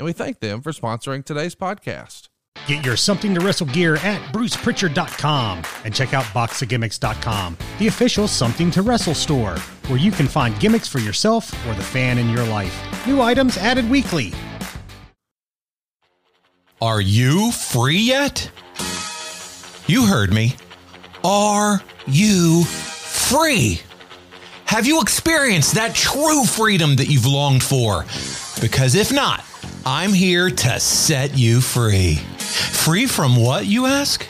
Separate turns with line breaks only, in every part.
and we thank them for sponsoring today's podcast.
Get your Something to Wrestle gear at bruceprichard.com and check out boxofgimmicks.com, the official Something to Wrestle store, where you can find gimmicks for yourself or the fan in your life. New items added weekly.
Are you free yet? You heard me. Are you free? Have you experienced that true freedom that you've longed for? Because if not, I'm here to set you free. Free from what, you ask?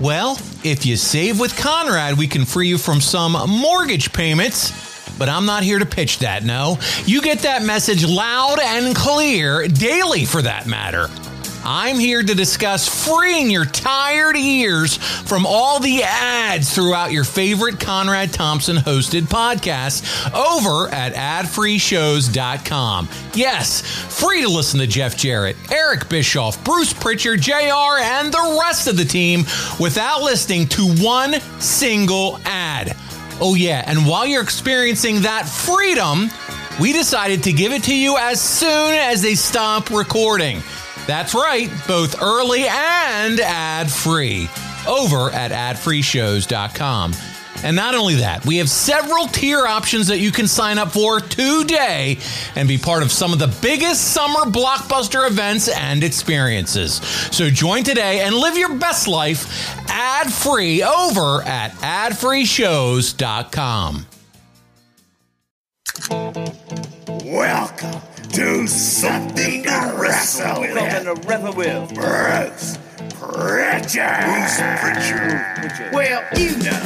Well, if you save with Conrad, we can free you from some mortgage payments. But I'm not here to pitch that, no. You get that message loud and clear daily for that matter. I'm here to discuss freeing your tired ears from all the ads throughout your favorite Conrad Thompson hosted podcast over at adfreeshows.com. Yes, free to listen to Jeff Jarrett, Eric Bischoff, Bruce Prichard, JR, and the rest of the team without listening to one single ad. Oh, yeah, and while you're experiencing that freedom, we decided to give it to you as soon as they stop recording. That's right, both early and ad free over at adfreeshows.com. And not only that, we have several tier options that you can sign up for today and be part of some of the biggest summer blockbuster events and experiences. So join today and live your best life ad free over at adfreeshows.com.
Welcome to something to wrestle with.
Something to wrestle with.
Bruce Prichard.
Bruce Prichard.
Well, you know.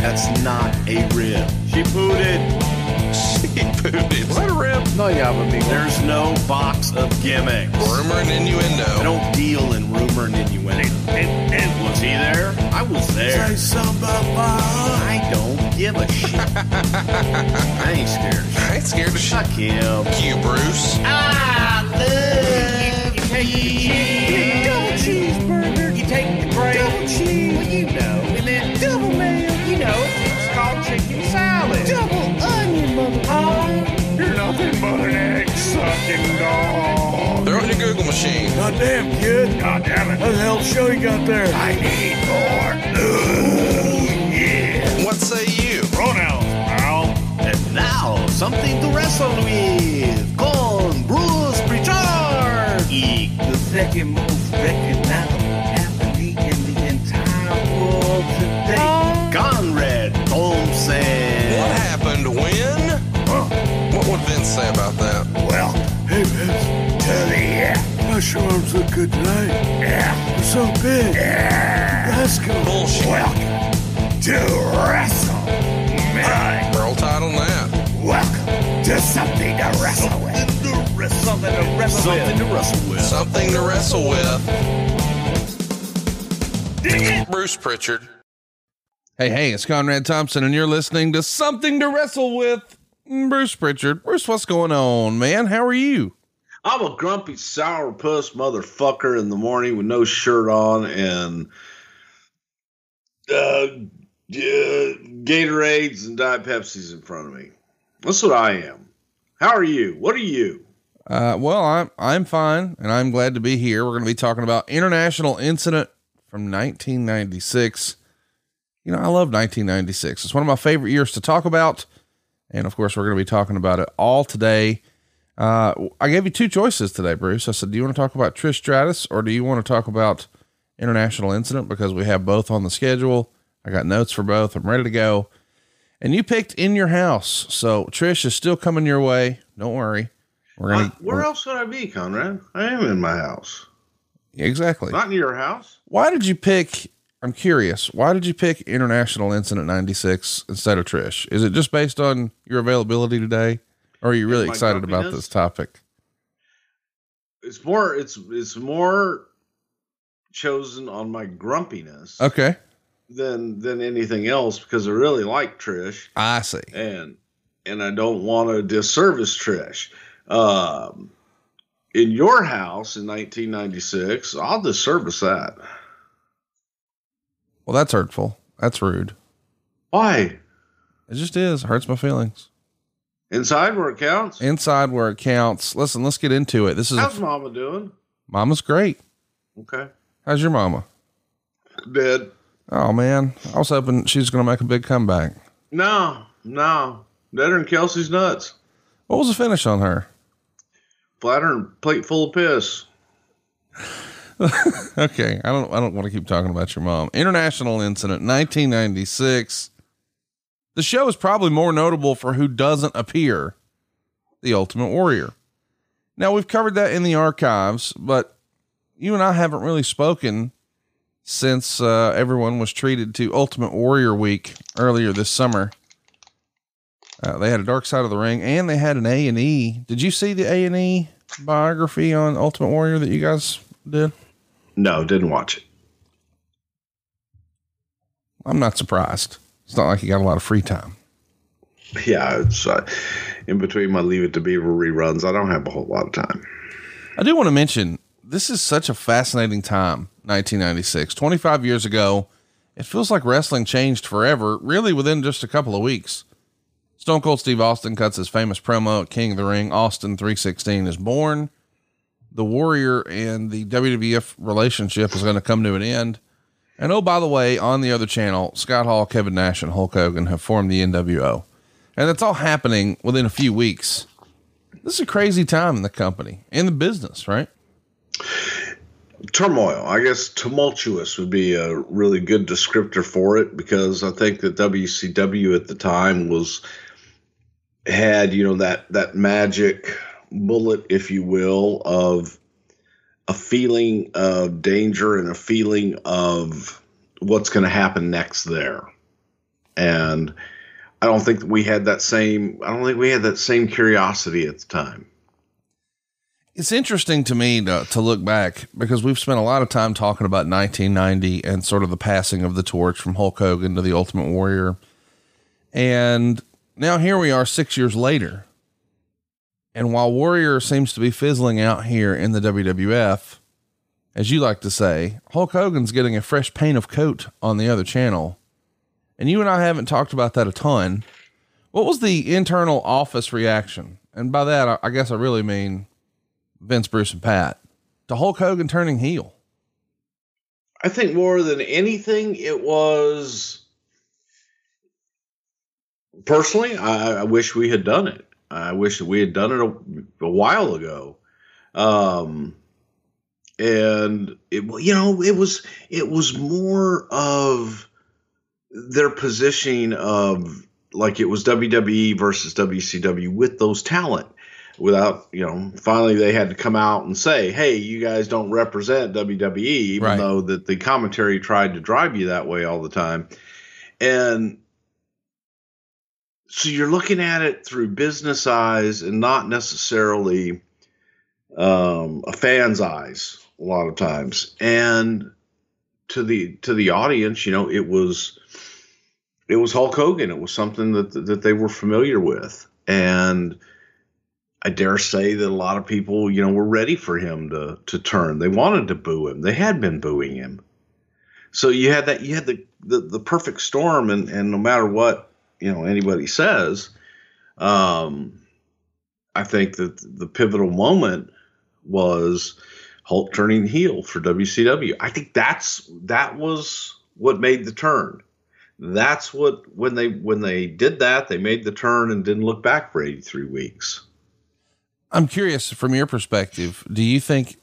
That's not a rib. She pooted.
She pooted.
Is that a rib?
No, yeah, but me.
There's no box of gimmicks.
Rumor and innuendo.
I don't deal in rumor and innuendo. And, and was he there? I was there.
Say something
I don't give a shit. I ain't scared.
I ain't scared of shit.
Fuck him.
Fuck you, Bruce.
I love you.
Sucking dog.
Throw it in your Google machine.
Goddamn, kid. God damn it. What the hell show you got there? I need more. Ooh, yeah.
What say you?
Pronouns, pal.
And now, something to wrestle with. Con Bruce Prichard.
Eek, the second most recognizable
yeah. Gosh, your arms look good tonight. Yeah. They're so big. Yeah. Let's go.
Bullshit.
Welcome to Wrestle. Man.
Roll tide on that.
Welcome to something to wrestle with.
Something to wrestle Something to wrestle with.
Something to wrestle with. Bruce Prichard.
Hey, hey, it's Conrad Thompson, and you're listening to Something to Wrestle with Bruce Prichard. Bruce, what's going on, man? How are you?
I'm a grumpy sourpuss motherfucker in the morning with no shirt on and uh, uh, Gatorades and Diet Pepsis in front of me. That's what I am. How are you? What are you?
Uh, well, I'm I'm fine, and I'm glad to be here. We're going to be talking about international incident from 1996. You know, I love 1996. It's one of my favorite years to talk about, and of course, we're going to be talking about it all today. Uh, I gave you two choices today, Bruce. I said, do you want to talk about Trish Stratus or do you want to talk about international incident? Because we have both on the schedule. I got notes for both. I'm ready to go. And you picked in your house. So Trish is still coming your way. Don't worry. We're
Uh,
going to,
where else would I be, Conrad? I am in my house.
exactly.
Not in your house.
Why did you pick? I'm curious. Why did you pick International Incident 96 instead of Trish? Is it just based on your availability today? Or are you really excited about this topic?
It's more. It's it's more chosen on my grumpiness
Okay.
than than anything else because I really like Trish
I see.
and and I don't want to disservice Trish. Um, in your house in 1996, I'll disservice that.
Well, that's hurtful. That's rude.
Why?
It just is. Hurts my feelings.
Inside where it counts.
Inside where it counts. Listen, let's get into it. This is
How's Mama doing?
Mama's great.
Okay.
How's your mama?
Dead.
Oh man, I was hoping she's going to make a big comeback.
No, no. Deader than Kelsey's nuts.
What was the finish on her?
Platter and plate full of piss.
Okay, I don't. I don't want to keep talking about your mom. International incident, 1996. The show is probably more notable for who doesn't appear, the Ultimate Warrior. Now we've covered that in the archives, but you and I haven't really spoken since uh, everyone was treated to Ultimate Warrior Week earlier this summer. Uh, they had a Dark Side of the Ring, and they had an A and E. Did you see the A and E biography on Ultimate Warrior that you guys did?
No, didn't watch it.
I'm not surprised. It's not like you got a lot of free time.
Yeah, it's uh, in between my Leave It to Beaver reruns. I don't have a whole lot of time.
I do want to mention this is such a fascinating time, 1996. 25 years ago, it feels like wrestling changed forever, really within just a couple of weeks. Stone Cold Steve Austin cuts his famous promo at King of the Ring. Austin 316 is born. The Warrior and the WWF relationship is going to come to an end. And oh, by the way, on the other channel, Scott Hall, Kevin Nash, and Hulk Hogan have formed the NWO. And that's all happening within a few weeks. This is a crazy time in the company, in the business, right?
Turmoil. I guess tumultuous would be a really good descriptor for it because I think that WCW at the time was had you know that that magic bullet, if you will, of a feeling of danger and a feeling of what's going to happen next there. And I don't think we had that same. I don't think we had that same curiosity at the time.
It's interesting to me to, to look back because we've spent a lot of time talking about 1990 and sort of the passing of the torch from Hulk Hogan to the Ultimate Warrior. And now here we are six years later. And while Warrior seems to be fizzling out here in the WWF, as you like to say, Hulk Hogan's getting a fresh paint of coat on the other channel. And you and I haven't talked about that a ton. What was the internal office reaction? And by that, I, guess I really mean Vince, Bruce, and Pat to Hulk Hogan turning heel.
I think more than anything, it was personally. I, I wish we had done it. I wish that we had done it a, a while ago. Um, and it, you know, it was it was more of their positioning of like it was WWE versus WCW with those talent. Without you know, finally they had to come out and say, "Hey, you guys don't represent WWE," even
Right.
though that the commentary tried to drive you that way all the time. And so you're looking at it through business eyes and not necessarily um, a fan's eyes a lot of times. And to the to the audience, you know, it was it was Hulk Hogan. It was something that that they were familiar with, and I dare say that a lot of people, you know, were ready for him to to turn. They wanted to boo him. They had been booing him. So you had that you had the the, the perfect storm, and and no matter what you know anybody says, um, I think that the pivotal moment was Hulk turning heel for WCW. I think that's that was what made the turn. That's what when they when they did that, they made the turn and didn't look back for 83 weeks.
I'm curious from your perspective, do you think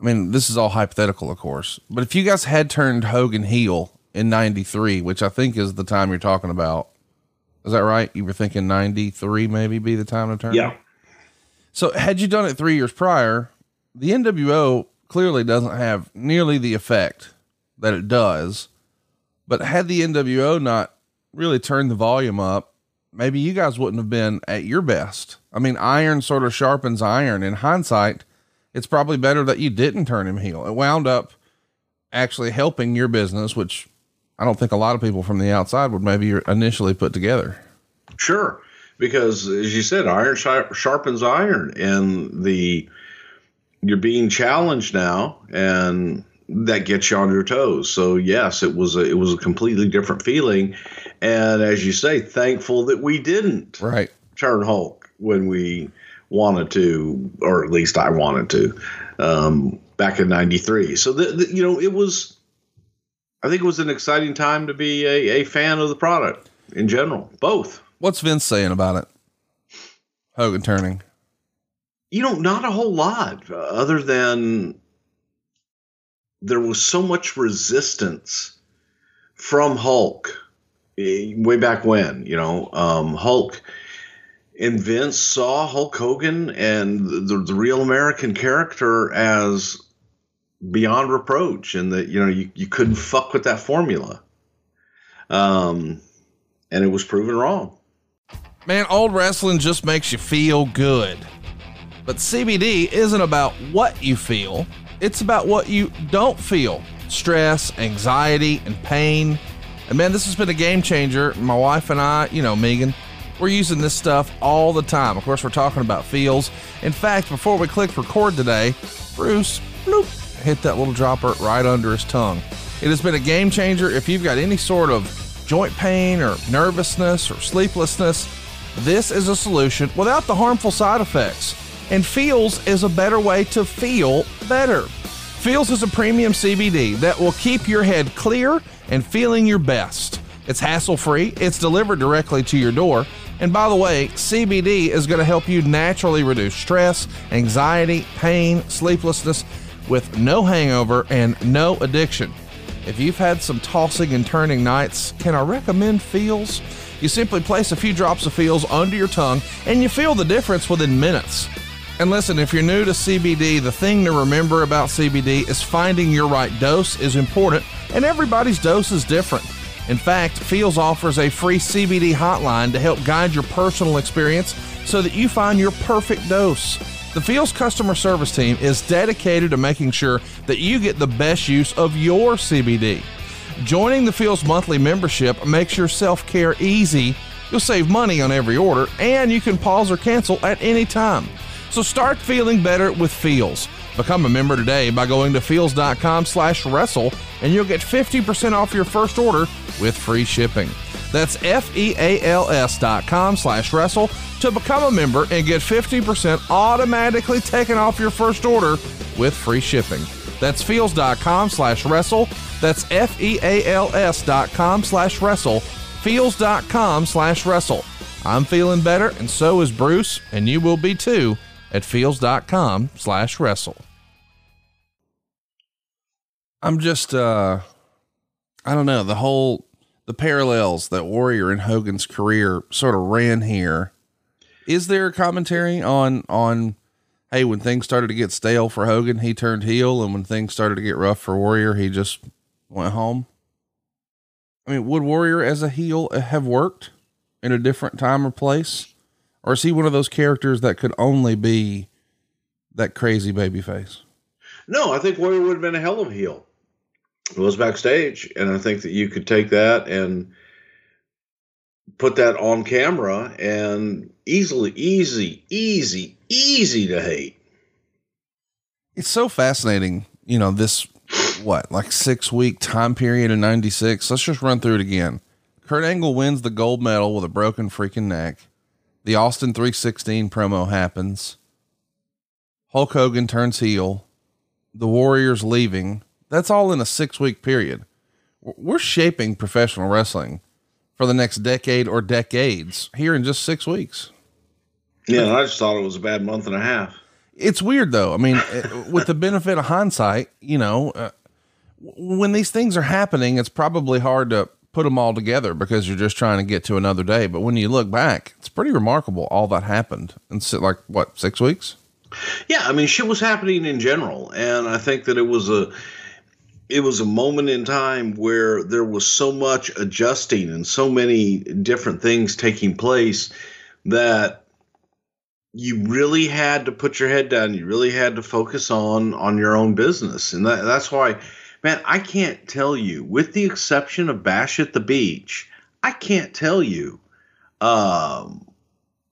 I mean, this is all hypothetical, of course, but if you guys had turned Hogan heel in 93, which I think is the time you're talking about, is that right? You were thinking 93 maybe be the time to turn?
Yeah.
So had you done it three years prior, the NWO clearly doesn't have nearly the effect that it does. But had the NWO not really turned the volume up, maybe you guys wouldn't have been at your best. I mean, iron sort of sharpens iron. In hindsight, it's probably better that you didn't turn him heel. It wound up actually helping your business, which I don't think a lot of people from the outside would maybe initially put together.
Sure, because as you said, iron sharpens iron, and the you're being challenged now, and that gets you on your toes. So yes, it was a, it was a completely different feeling, and as you say, thankful that we didn't
Right.
turn Hulk when we wanted to, or at least I wanted to, um, back in '93. So the, you know, it was. I think it was an exciting time to be a, a fan of the product in general, both.
What's Vince saying about it? Hogan turning.
You know, not a whole lot uh, other than there was so much resistance from Hulk eh, way back when, you know, um, Hulk and Vince saw Hulk Hogan and the, the real American character as beyond reproach and that, you know, you, you couldn't fuck with that formula. Um, and it was proven wrong.
Man, old wrestling just makes you feel good. But CBD isn't about what you feel, it's about what you don't feel stress, anxiety, and pain. And man, this has been a game changer. My wife and I, you know, Megan, we're using this stuff all the time. Of course, we're talking about Feals. In fact, before we clicked record today, Bruce bloop, hit that little dropper right under his tongue. It has been a game changer. If you've got any sort of joint pain or nervousness or sleeplessness, this is a solution without the harmful side effects. And Feals is a better way to feel better. Feals is a premium CBD that will keep your head clear and feeling your best. It's hassle free, it's delivered directly to your door. And by the way, CBD is going to help you naturally reduce stress, anxiety, pain, sleeplessness with no hangover and no addiction. If you've had some tossing and turning nights, can I recommend Feals? You simply place a few drops of Feals under your tongue and you feel the difference within minutes. And listen, if you're new to CBD, the thing to remember about CBD is finding your right dose is important, and everybody's dose is different. In fact, Feals offers a free CBD hotline to help guide your personal experience so that you find your perfect dose. The Feals customer service team is dedicated to making sure that you get the best use of your CBD. Joining the Feals monthly membership makes your self care easy. You'll save money on every order, and you can pause or cancel at any time. So start feeling better with Feals. Become a member today by going to feals.com slash wrestle and you'll get 50% off your first order with free shipping. That's F-E-A-L-S dot com slash wrestle to become a member and get 50% automatically taken off your first order with free shipping. That's feals.com slash wrestle. That's F-E-A-L-S dot com slash wrestle. Feals.com slash wrestle. I'm feeling better and so is Bruce and you will be too at feals.com slash wrestle. I'm just, uh, I don't know, the whole, the parallels that Warrior and Hogan's career sort of ran here. Is there a commentary on, on, hey, when things started to get stale for Hogan, he turned heel, and when things started to get rough for Warrior, he just went home? I mean, would Warrior as a heel have worked in a different time or place? Or is he one of those characters that could only be that crazy baby face?
No, I think Warrior would have been a hell of a heel. Was backstage, and I think that you could take that and put that on camera and easily, easy, easy, easy to hate.
It's so fascinating, you know, this what, like six week time period in 96. Let's just run through it again. Kurt Angle wins the gold medal with a broken freaking neck. The Austin 316 promo happens. Hulk Hogan turns heel. The Warriors leaving. That's all in a six week period. We're shaping professional wrestling for the next decade or decades here in just six weeks.
Yeah, I just thought it was a bad month and a half.
It's weird though. I mean, eh, with the benefit of hindsight, you know, uh, when these things are happening, it's probably hard to put them all together because you're just trying to get to another day. But when you look back, it's pretty remarkable all that happened in like what six weeks.
Yeah, I mean, shit was happening in general, and I think that it was a it was a moment in time where there was so much adjusting and so many different things taking place that you really had to put your head down. You really had to focus on on your own business, and that, that's why, man, I can't tell you, with the exception of Bash at the Beach, I can't tell you um,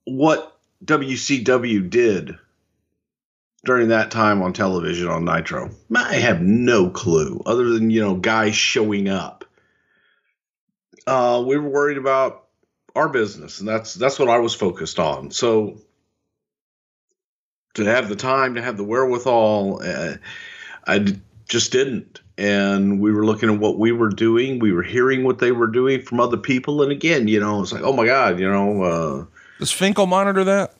what WCW did during that time on television on Nitro. I have no clue, other than you know guys showing up. Uh, we were worried about our business, and that's that's what I was focused on. So to have the time, to have the wherewithal, uh, I d- just didn't. And we were looking at what we were doing. We were hearing what they were doing from other people. And again, you know, it's like, oh my God, you know. Uh,
Does Finkel monitor that?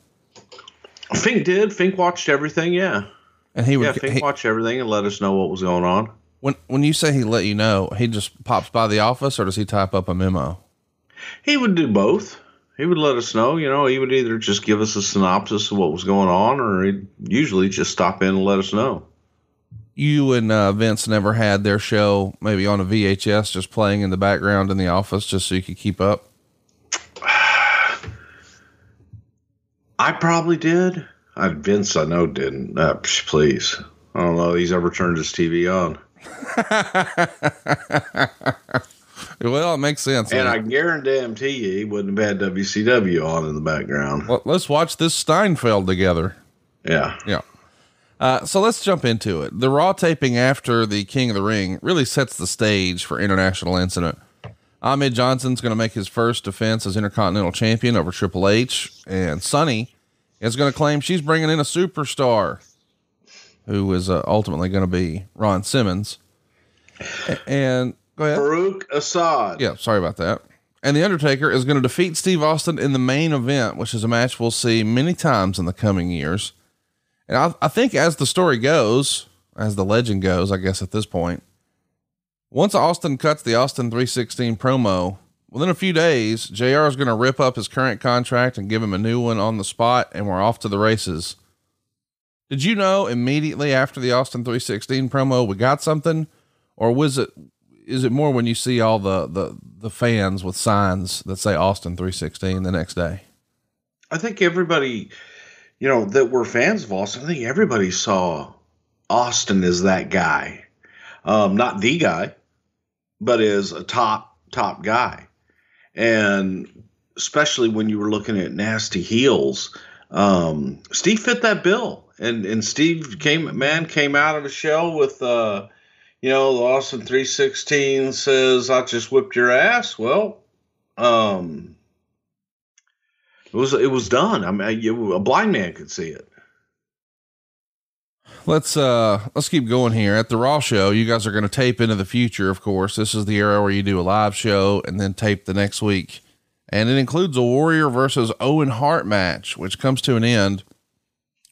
Fink did. Fink watched everything. Yeah.
And he would.
Yeah, Fink
he-
watched everything and let us know what was going on.
when when you say he let you know, he just pops by the office, or does he type up a memo?
He would do both. He would let us know. You know, he would either just give us a synopsis of what was going on, or he'd usually just stop in and let us know.
You and uh, Vince never had their show maybe on a VHS, just playing in the background in the office, just so you could keep up.
I probably did. I, Vince, I know, didn't. Uh, please. I don't know. He's ever turned his TV on.
Well, it makes sense.
And I guarantee you, he wouldn't have had WCW on in the background.
Well, let's watch this Seinfeld together.
Yeah.
Yeah. Uh, so let's jump into it. The Raw taping after the King of the Ring really sets the stage for International Incident. Ahmed Johnson's going to make his first defense as Intercontinental Champion over Triple H, and Sunny is going to claim she's bringing in a superstar, who is uh, ultimately going to be Ron Simmons. And go ahead.
Faarooq Asad.
Yeah, sorry about that. And The Undertaker is going to defeat Steve Austin in the main event, which is a match we'll see many times in the coming years. And I, I think as the story goes, as the legend goes, I guess at this point, once Austin cuts the Austin 316 promo, within a few days, JR is going to rip up his current contract and give him a new one on the spot, and we're off to the races. Did you know immediately after the Austin 316 promo we got something? Or was it is it more when you see all the the the fans with signs that say Austin 316 the next day?
I think everybody, you know, that were fans of Austin, I think everybody saw Austin as that guy. Um, not the guy, but is a top, top guy. And especially when you were looking at nasty heels, um, Steve fit that bill. And and Steve came man came out of the shell with uh, you know, the Austin 316 says I just whipped your ass. Well, um it was it was done. I mean, a blind man could see it.
Let's uh let's keep going here. At the Raw show, you guys are going to tape into the future, of course. This is the era where you do a live show and then tape the next week. And it includes a Warrior versus Owen Hart match, which comes to an end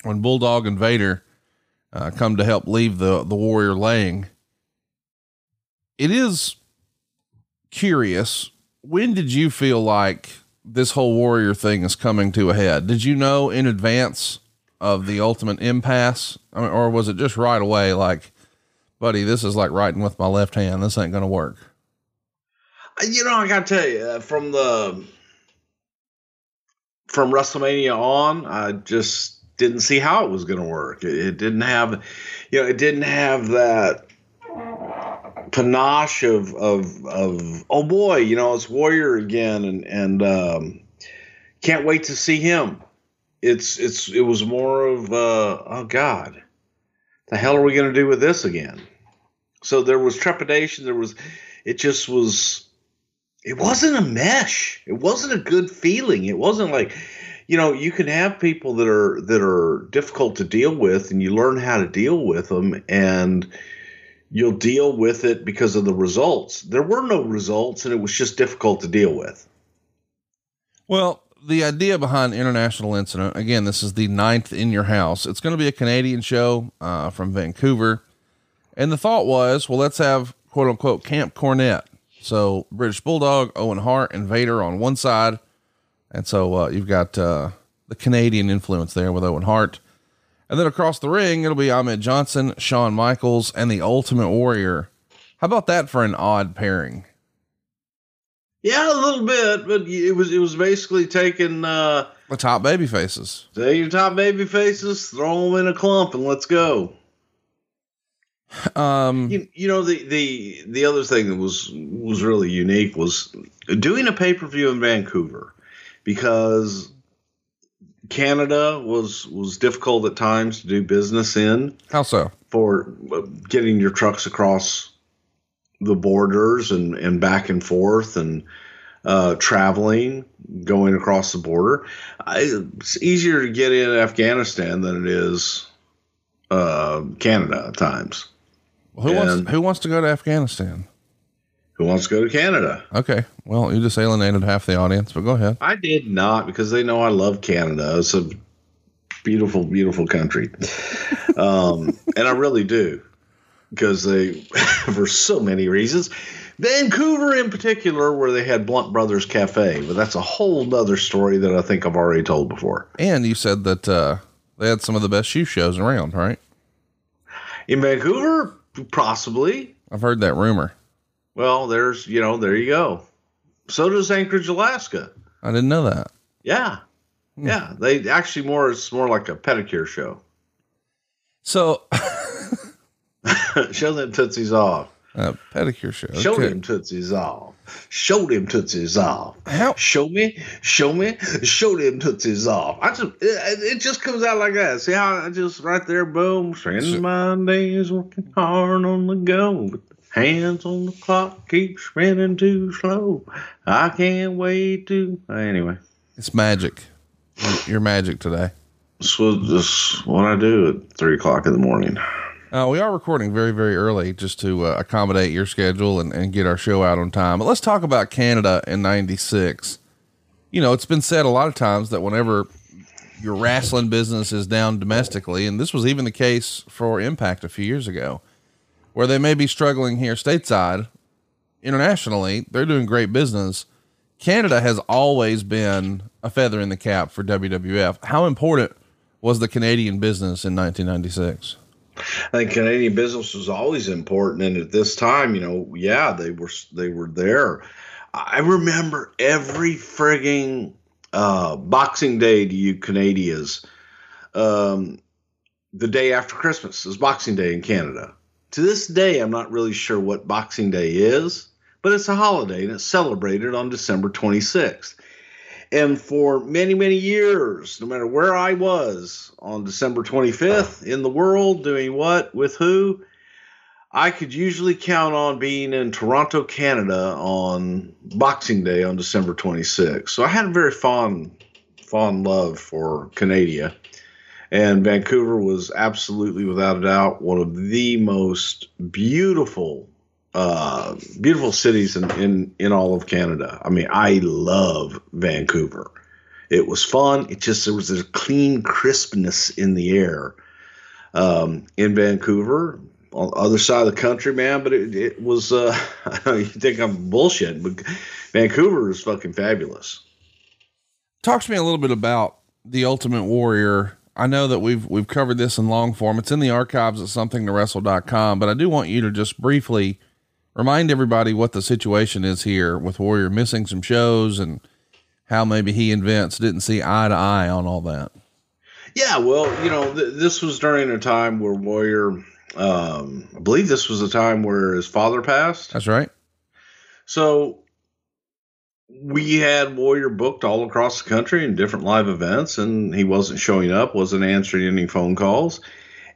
when Bulldog and Vader uh, come to help leave the the Warrior laying. It is curious. When did you feel like this whole Warrior thing is coming to a head? Did you know in advance of the ultimate impasse, I mean, or was it just right away? Like, buddy, this is like writing with my left hand. This ain't gonna work.
You know, I got to tell you, uh, from the from WrestleMania on, I just didn't see how it was going to work. It, it didn't have, you know, it didn't have that panache of of of oh boy, you know, it's Warrior again, and and um, can't wait to see him. It's it's it was more of uh, oh god, the hell are we going to do with this again? So there was trepidation. There was, it just was it wasn't a mesh. It wasn't a good feeling. It wasn't like, you know, you can have people that are that are difficult to deal with, and you learn how to deal with them, and you'll deal with it because of the results. There were no results, and it was just difficult to deal with.
Well, the idea behind International Incident, again, this is the ninth in your house. It's going to be a Canadian show uh, from Vancouver. And the thought was, well, let's have quote unquote Camp Cornette. So British Bulldog, Owen Hart, and Vader on one side. And so uh, you've got uh, the Canadian influence there with Owen Hart. And then across the ring, it'll be Ahmed Johnson, Shawn Michaels, and the Ultimate Warrior. How about that for an odd pairing?
Yeah, a little bit, but it was it was basically taking uh,
The top baby faces.
Say your top baby faces, throw them in a clump, and let's go.
Um,
You, you know the the the other thing that was was really unique was doing a pay per view in Vancouver because Canada was was difficult at times to do business in
how so?
for uh, getting your trucks across the borders and and back and forth and uh, traveling going across the border. I, it's easier to get in Afghanistan than it is uh, Canada at times.
Who wants who wants to go to Afghanistan?
Who wants to go to Canada?
Okay, well, you just alienated half the audience, but go ahead.
I did not because they know I love Canada. It's a beautiful, beautiful country. um, and I really do because they, for so many reasons. Vancouver, in particular, where they had Blunt Brothers Cafe, but that's a whole nother story that I think I've already told before.
And you said that uh, they had some of the best shoe shows around, right?
In Vancouver, possibly.
I've heard that rumor.
Well, there's, you know, there you go. So does Anchorage, Alaska.
I didn't know that.
Yeah. Yeah. They actually more, it's more like a pedicure show.
So,
Show them tootsies off.
uh, pedicure show.
Show
Okay.
them tootsies off. Show them tootsies off.
How-
Show me, show me, show them tootsies off. I just, it, it just comes out like that. See how I just right there, boom, spending my days working hard on the go. But hands on the clock keep spinning too slow. I can't wait to. Anyway,
It's magic. You're magic today.
this was just what I do at three o'clock in the morning.
Uh, we are recording very, very early just to uh, accommodate your schedule and, and get our show out on time. But let's talk about Canada in 96. You know, it's been said a lot of times that whenever your wrestling business is down domestically, and this was even the case for Impact a few years ago, where they may be struggling here stateside, internationally, they're doing great business. Canada has always been a feather in the cap for WWF. How important was the Canadian business in 1996?
I think Canadian business was always important, and at this time, you know, yeah, they were they were there. I remember every frigging uh, Boxing Day to you Canadians. Um, the day after Christmas is Boxing Day in Canada. To this day, I'm not really sure what Boxing Day is, but it's a holiday and it's celebrated on December 26th. And for many, many years, no matter where I was on December 25th in the world, doing what, with who, I could usually count on being in Toronto, Canada on Boxing Day on December 26th. So I had a very fond, fond love for Canada. And Vancouver was absolutely, without a doubt, one of the most beautiful uh, beautiful cities in, in in all of Canada. I mean, I love Vancouver. It was fun. It just there was a clean crispness in the air um, in Vancouver. On the other side of the country, man, but it, it was. Uh, you think I'm bullshit, but Vancouver is fucking fabulous.
talk to me a little bit about the ultimate warrior i know that we've we've covered this in long form it's in the archives at somethingtowrestle.com but i do want you to just briefly remind everybody what the situation is here with warrior missing some shows and how maybe he and vince didn't see eye to eye on all that
Yeah, well, you know, th- this was during a time where Warrior, um, I believe this was a time where his father passed.
that's right
So we had Warrior booked all across the country in different live events, and he wasn't showing up, wasn't answering any phone calls.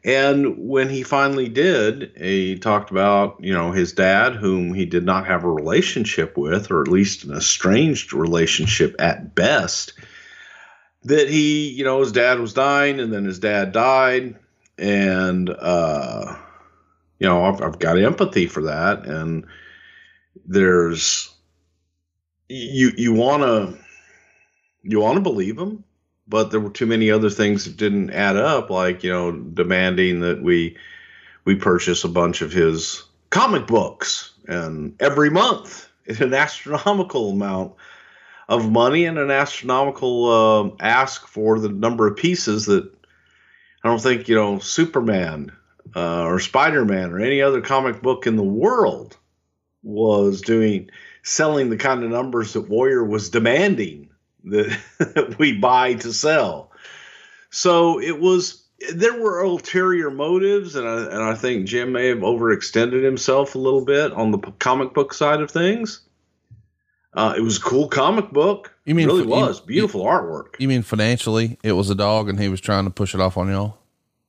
And when he finally did, he talked about, you know, his dad, whom he did not have a relationship with, or at least an estranged relationship at best. That he, you know, his dad was dying, and then his dad died, and uh, you know, I've, I've got empathy for that, and there's you you want to you want to believe him but there were too many other things that didn't add up like you know demanding that we we purchase a bunch of his comic books. And every month an astronomical amount of money and an astronomical uh, ask for the number of pieces that I don't think you know Superman uh, or Spider Man or any other comic book in the world was doing selling the kind of numbers that Warrior was demanding that we buy to sell. So it was there were ulterior motives, and I, and I think Jim may have overextended himself a little bit on the comic book side of things. Uh, it was a cool comic book.
You mean
it really
you-
was beautiful artwork.
You mean financially, it was a dog, and he was trying to push it off on y'all?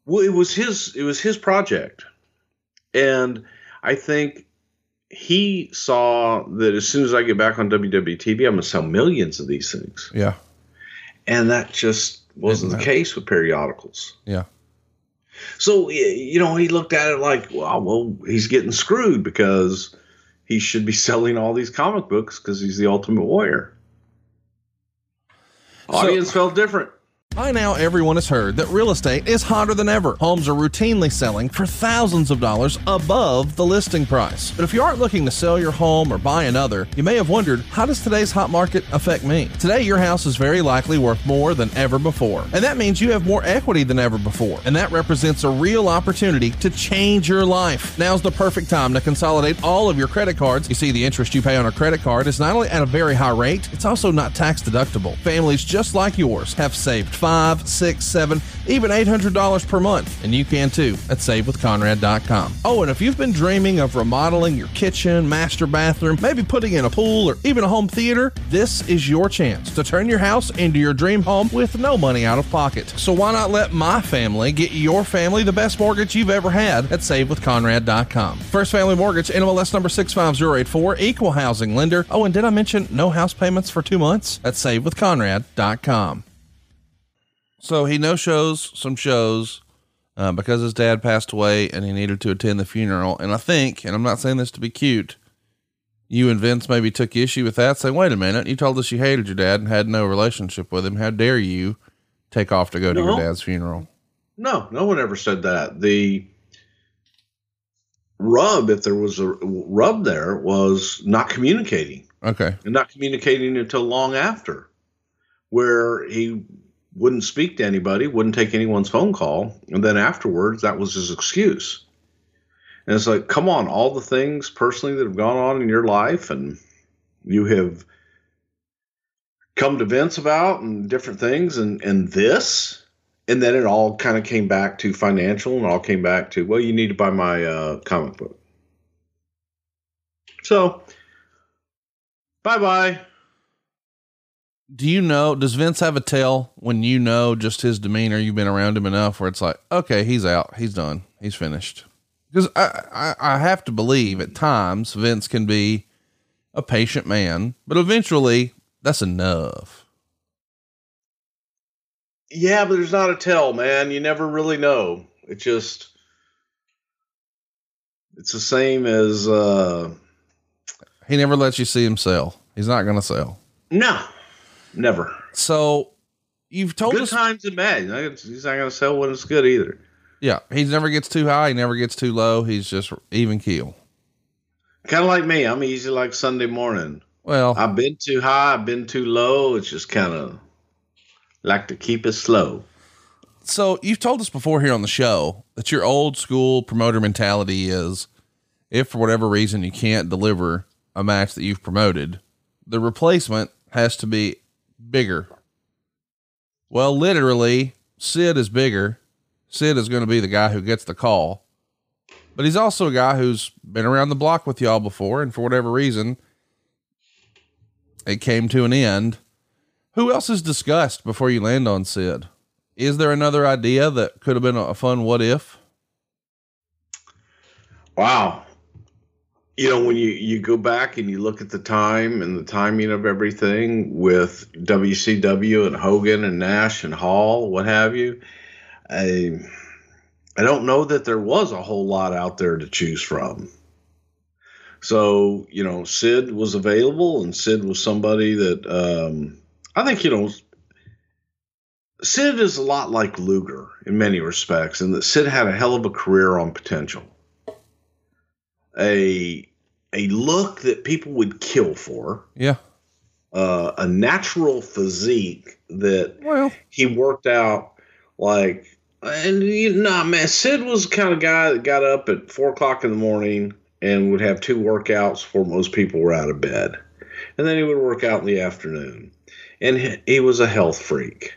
Well, it was his it was his project. And I think he saw that as soon as I get back on WWTV, I'm gonna sell millions of these things.
Yeah,
And that just wasn't the case with periodicals.
yeah.
So you know, he looked at it like, well, well, he's getting screwed because he should be selling all these comic books because he's the ultimate warrior. Audience felt different.
By now, everyone has heard that real estate is hotter than ever. Homes are routinely selling for thousands of dollars above the listing price. But if you aren't looking to sell your home or buy another, you may have wondered how does today's hot market affect me? Today, your house is very likely worth more than ever before. And that means you have more equity than ever before. And that represents a real opportunity to change your life. Now's the perfect time to consolidate all of your credit cards. You see, the interest you pay on a credit card is not only at a very high rate, it's also not tax deductible. Families just like yours have saved five, six, seven, even $800 per month. And you can too at SaveWithConrad.com. Oh, and if you've been dreaming of remodeling your kitchen, master bathroom, maybe putting in a pool or even a home theater, this is your chance to turn your house into your dream home with no money out of pocket. So why not let my family get your family the best mortgage you've ever had at SaveWithConrad.com. First Family Mortgage, NMLS number 65084, equal housing lender. Oh, and did I mention no house payments for two months? At SaveWithConrad.com. So he no shows some shows uh, because his dad passed away and he needed to attend the funeral. And I think, and I'm not saying this to be cute, you and Vince maybe took issue with that, saying, wait a minute, you told us you hated your dad and had no relationship with him. How dare you take off to go to your dad's funeral?
No, no one ever said that. The rub, if there was a rub there, was not communicating
Okay.
and not communicating until long after, where he wouldn't speak to anybody, wouldn't take anyone's phone call, and then afterwards, that was his excuse. And it's like, come on, all the things personally that have gone on in your life, and you have come to Vince about and different things, and and this, and then it all kind of came back to financial, and all came back to, well, you need to buy my uh, comic book. So, bye bye.
Do you know, does Vince have a tell when you know just his demeanor? You've been around him enough where it's like, okay, he's out. He's done. He's finished. Because I, I, I have to believe at times Vince can be a patient man, but eventually that's enough.
Yeah, but there's not a tell, man. You never really know. It just it's the same as uh
He never lets you see him sell. He's not going to sell.
no, never.
So you've told
Good
us,
times and bad. He's not gonna- He's not going to sell when it's good either.
yeah, he never gets too high. He never gets too low. He's just even keel.
Kind of like me. I'm easy like Sunday morning.
Well,
I've been too high. I've been too low. It's just kind of like to keep it slow.
so you've told us before here on the show that your old school promoter mentality is if for whatever reason you can't deliver a match that you've promoted, the replacement has to be bigger. Well, literally, Sid is bigger. Sid is going to be the guy who gets the call, but he's also a guy who's been around the block with y'all before, and for whatever reason, it came to an end. Who else is discussed before you land on Sid? Is there another idea that could have been a fun what if?
Wow. You know, when you, you go back and you look at the time and the timing of everything with WCW and Hogan and Nash and Hall, what have you, I, I don't know that there was a whole lot out there to choose from. So, you know, Sid was available and Sid was somebody that um, I think, you know, Sid is a lot like Luger in many respects, and that Sid had a hell of a career on potential a a look that people would kill for,
Yeah.
uh, a natural physique that
Well,
he worked out like. And you know, nah, man, Sid was the kind of guy that got up at four o'clock in the morning and would have two workouts before most people were out of bed, and then he would work out in the afternoon. and he, he was a health freak.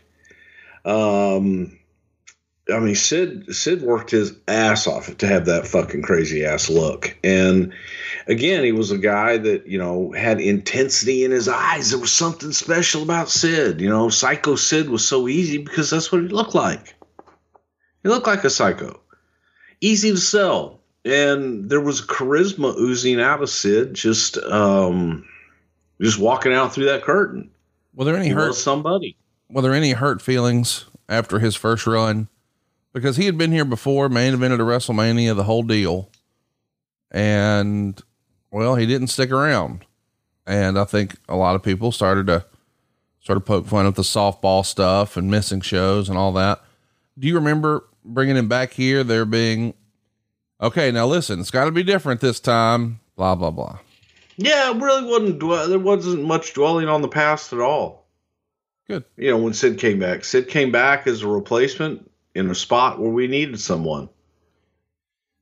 Um, I mean, Sid Sid worked his ass off to have that fucking crazy ass look, and again, he was a guy that you know had intensity in his eyes. There was something special about Sid. You know, Psycho Sid was so easy because that's what he looked like. He looked like a psycho, easy to sell, and there was charisma oozing out of Sid. Just um, just walking out through that curtain.
Were there any
He
hurt?
somebody.
Were there any hurt feelings after his first run? Because he had been here before, main evented a WrestleMania, the whole deal, and well, he didn't stick around. And I think a lot of people started to sort of poke fun at the softball stuff and missing shows and all that. Do you remember bringing him back here? There being, okay, now listen, it's got to be different this time. Blah blah blah.
Yeah, it really wasn't. There wasn't much dwelling on the past at all.
Good.
You know, when Sid came back, Sid came back as a replacement in a spot where we needed someone.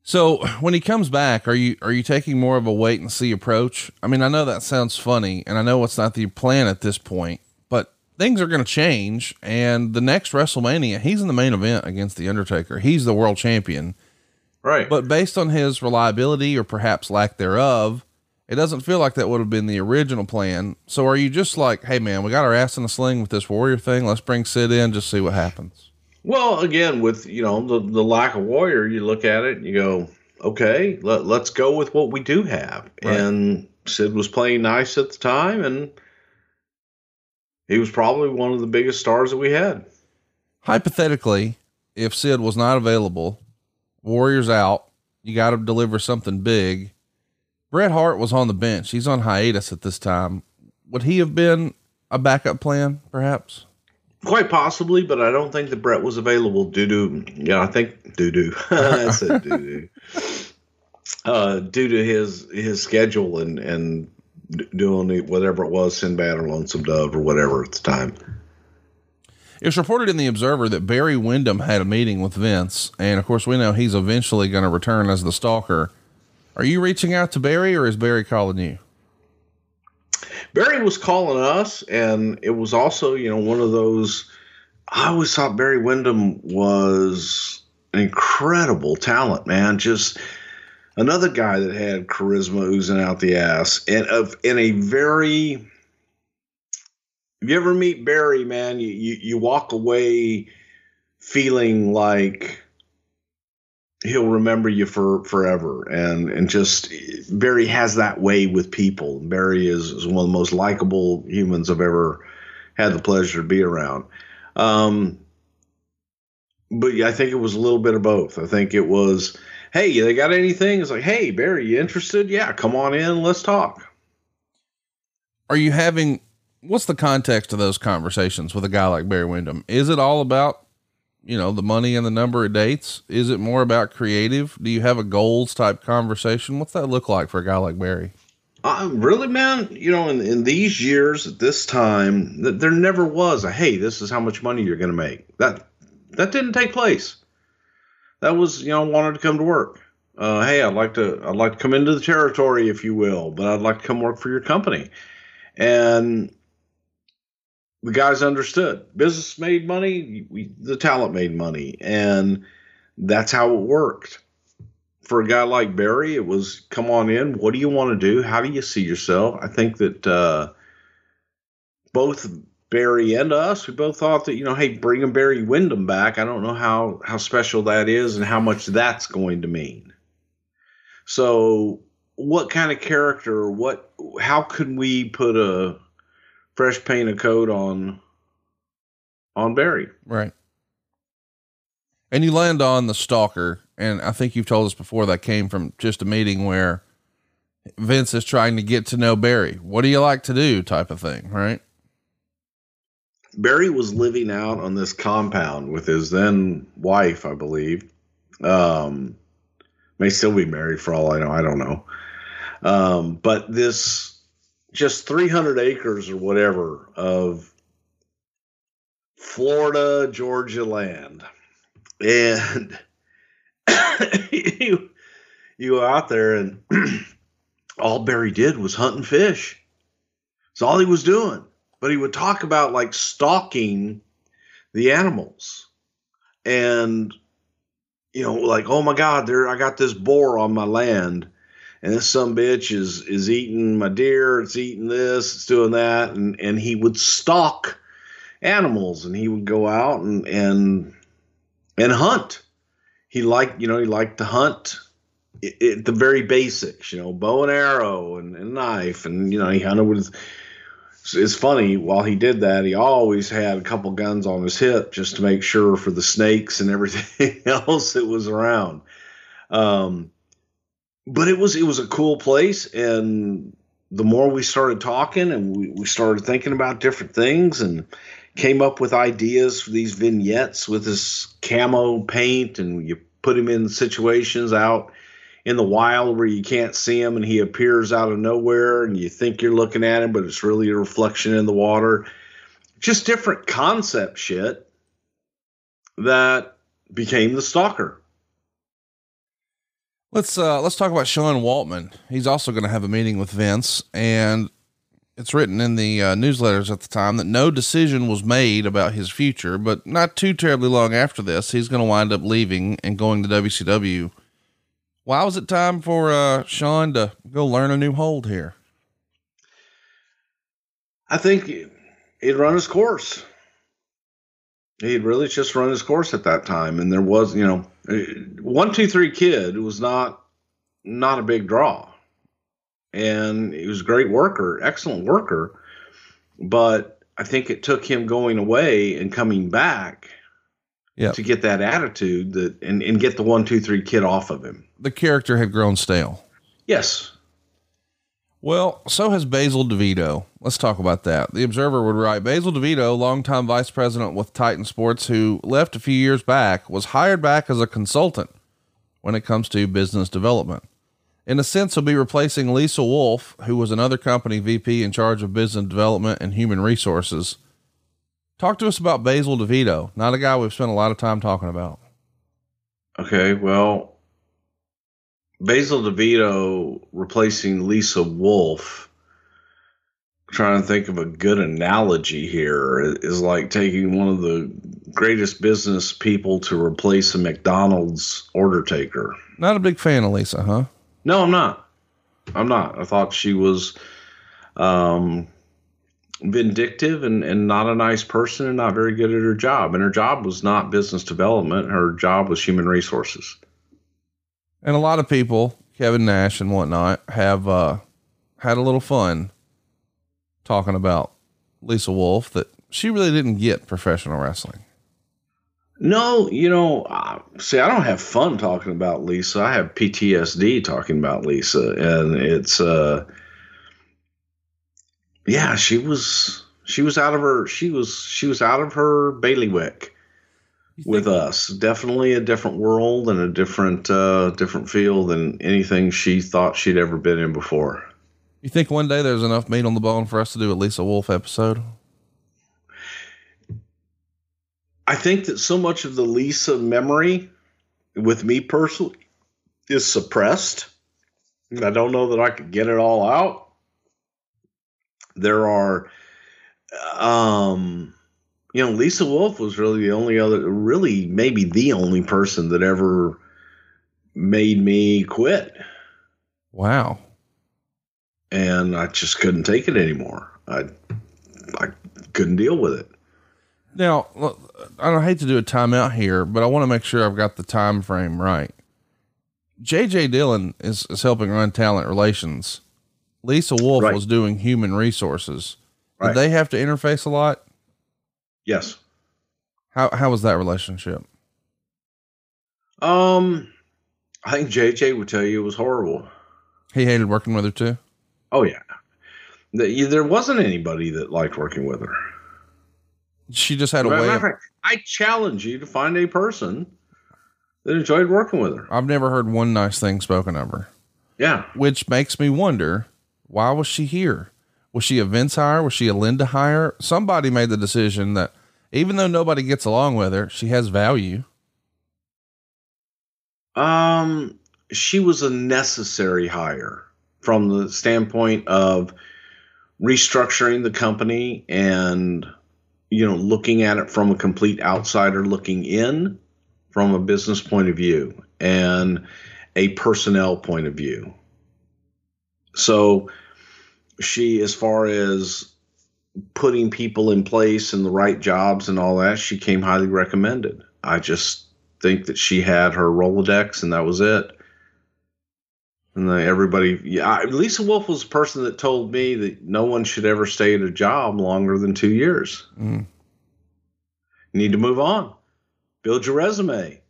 So when he comes back, are you are you taking more of a wait and see approach? I mean, I know that sounds funny, and I know it's not the plan at this point, but things are going to change. And the next WrestleMania, he's in the main event against the Undertaker. He's the world champion.
Right.
But based on his reliability or perhaps lack thereof, it doesn't feel like that would have been the original plan. So are you just like, hey man, we got our ass in a sling with this warrior thing. Let's bring Sid in, just see what happens.
Well, again, with you know the, the lack of warrior, you look at it and you go, okay, let, let's go with what we do have.
Right.
And Sid was playing nice at the time, and he was probably one of the biggest stars that we had.
hypothetically, if Sid was not available, Warriors out, you got to deliver something big. Bret Hart was on the bench. He's on hiatus at this time. Would he have been a backup plan, perhaps?
Quite possibly, but I don't think that Bret was available due to, yeah, I think due to, I said due to, uh, due to his his schedule and and doing whatever it was, Sinbad or Lonesome Dove or whatever at the time.
It's reported in the Observer that Barry Windham had a meeting with Vince, and of course, we know he's eventually going to return as the stalker. Are you reaching out to Barry, or is Barry calling you?
Barry was calling us, and it was also, you know, one of those. I always thought Barry Windham was an incredible talent, man. Just another guy that had charisma oozing out the ass, and of in a very. If you ever meet Barry, man, you you, you walk away feeling like he'll remember you for forever. And and just barry has that way with people. Barry is, is one of the most likable humans i've ever had the pleasure to be around. Um but i think it was a little bit of both. I think it was hey they got anything? It's like hey barry you interested? Yeah come on in. Let's talk.
Are you having what's the context of those conversations with a guy like Barry Windham? Is it all about, you know, the money and the number of dates? Is it more about creative? Do you have a goals type conversation? What's that look like for a guy like Barry?
Uh, really, man, you know, in, in these years at this time, th- there never was a hey, this is how much money you're going to make. That that didn't take place. That was, you know, wanted to come to work. Uh, hey, I'd like to, I'd like to come into the territory, if you will, but I'd like to come work for your company. And the guys understood. Business made money. We, the talent made money, and that's how it worked for a guy like Barry, it was come on in. What do you want to do? How do you see yourself? I think that uh, both Barry and us, we both thought that you know, hey, bring bringing Barry Windham back. I don't know how how special that is and how much that's going to mean. So, what kind of character? What? How can we put a fresh paint of coat on on Barry?
Right. And you land on the stalker. And I think you've told us before that came from just a meeting where Vince is trying to get to know Barry. What do you like to do? Type of thing. Right.
Barry was living out on this compound with his then wife, I believe. Um, may still be married for all I know. I don't know. Um, but this just 300 acres or whatever of Florida, Georgia land. And you, you go out there and all Barry did was hunt and fish. That's all he was doing but he would talk about like stalking the animals and you know like oh my god there i got this boar on my land and this some bitch is is eating my deer it's eating this it's doing that. And and he would stalk animals and he would go out and and and hunt. He liked you know he liked to hunt it, it, the very basics you know bow and arrow and, and knife. And you know he hunted with it's funny while he did that he always had a couple guns on his hip just to make sure for the snakes and everything else that was around. Um, but it was it was a cool place and the more we started talking and we, we started thinking about different things and came up with ideas for these vignettes with this camo paint and you put him in situations out in the wild where you can't see him and he appears out of nowhere and you think you're looking at him, but it's really a reflection in the water. Just different concept shit that became the stalker.
Let's uh let's talk about Sean Waltman. He's also going to have a meeting with Vince, and it's written in the uh, newsletters at the time that no decision was made about his future. But not too terribly long after this, he's going to wind up leaving and going to WCW why was it time for uh, Sean to go learn a new hold here?
I think he'd run his course. He'd really just run his course at that time, and there was, you know, one, two, three kid was not not a big draw, and he was a great worker, excellent worker, but I think it took him going away and coming back
yeah.
to get that attitude that and, and get the one, two, three kid off of him.
The character had grown stale.
Yes.
Well, so has Basil DeVito. Let's talk about that. The Observer would write Basil DeVito, longtime vice president with Titan Sports, who left a few years back, was hired back as a consultant when it comes to business development. In a sense, he'll be replacing Lisa Wolf, who was another company VP in charge of business development and human resources. Talk to us about Basil DeVito, not a guy we've spent a lot of time talking about.
Okay, well, Basil DeVito replacing Lisa Wolf. Trying to think of a good analogy here is like taking one of the greatest business people to replace a McDonald's order taker.
Not a big fan of Lisa, huh?
No, I'm not. I'm not. I thought she was um, vindictive and, and not a nice person and not very good at her job. And her job was not business development, her job was human resources.
And a lot of people, Kevin Nash and whatnot, have uh, had a little fun talking about Lisa Wolf that she really didn't get professional wrestling.
No, you know, see, I don't have fun talking about Lisa. I have PTSD talking about Lisa, and it's uh, yeah, she was she was out of her she was she was out of her bailiwick with us. Definitely a different world and a different uh, different feel than anything she thought she'd ever been in before.
You think one day there's enough meat on the bone for us to do at least a Lisa Wolf episode?
I think that so much of the Lisa memory with me personally is suppressed. I don't know that I could get it all out. There are um you know, Lisa Wolf was really the only other, really maybe the only person that ever made me quit.
Wow.
And I just couldn't take it anymore. I, I couldn't deal with it.
Now, I don't hate to do a timeout here, but I want to make sure I've got the time frame right. JJ Dillon is, is helping run talent relations. Lisa Wolf right. was doing human resources. Did right. they have to interface a lot?
Yes.
How how was that relationship?
Um, I think JJ would tell you it was horrible.
He hated working with her too.
Oh yeah, there wasn't anybody that liked working with her.
She just had a way. Of,
I challenge you to find a person that enjoyed working with her.
I've never heard one nice thing spoken of her.
Yeah,
which makes me wonder why was she here? Was she a Vince hire? Was she a Linda hire? Somebody made the decision that even though nobody gets along with her, she has value.
Um, she was a necessary hire from the standpoint of restructuring the company and you know looking at it from a complete outsider looking in from a business point of view and a personnel point of view so she as far as putting people in place in the right jobs and all that she came highly recommended i just think that she had her rolodex and that was it and everybody, yeah, I- Lisa Wolf was the person that told me that no one should ever stay at a job longer than two years.
Mm.
You need to move on, build your resume.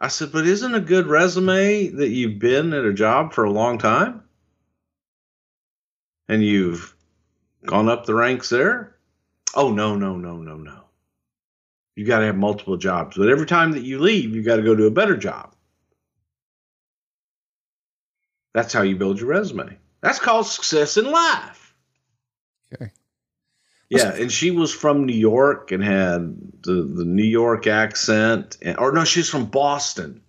I said, but isn't a good resume that you've been at a job for a long time and you've gone up the ranks there? Oh, no, no, no, no, no. You got to have multiple jobs, but every time that you leave, you got to go to a better job. That's how you build your resume. That's called success in life.
Okay.
Yeah, and she was from New York and had the, the New York accent, and, or no, she's from Boston,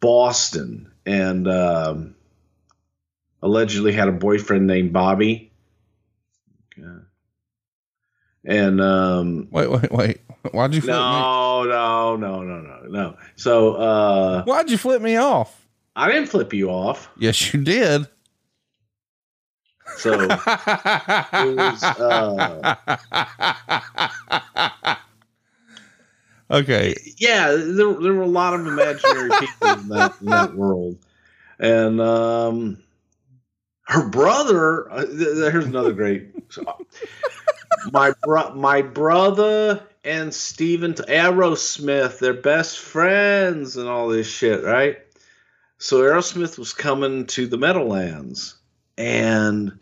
Boston, and um, allegedly had a boyfriend named Bobby. Yeah. And um,
Wait, wait, wait. Why'd you flip me?
no, no, no, no, no, no. So uh,
Why'd you flip me off?
I didn't flip you off.
Yes, you did.
So it was. Uh,
okay.
yeah, there, there were a lot of imaginary people in that, in that world. And um, her brother, uh, here's another great. so, my bro- my brother and Steven Aerosmith, they're best friends and all this shit, right? So Aerosmith was coming to the Meadowlands, and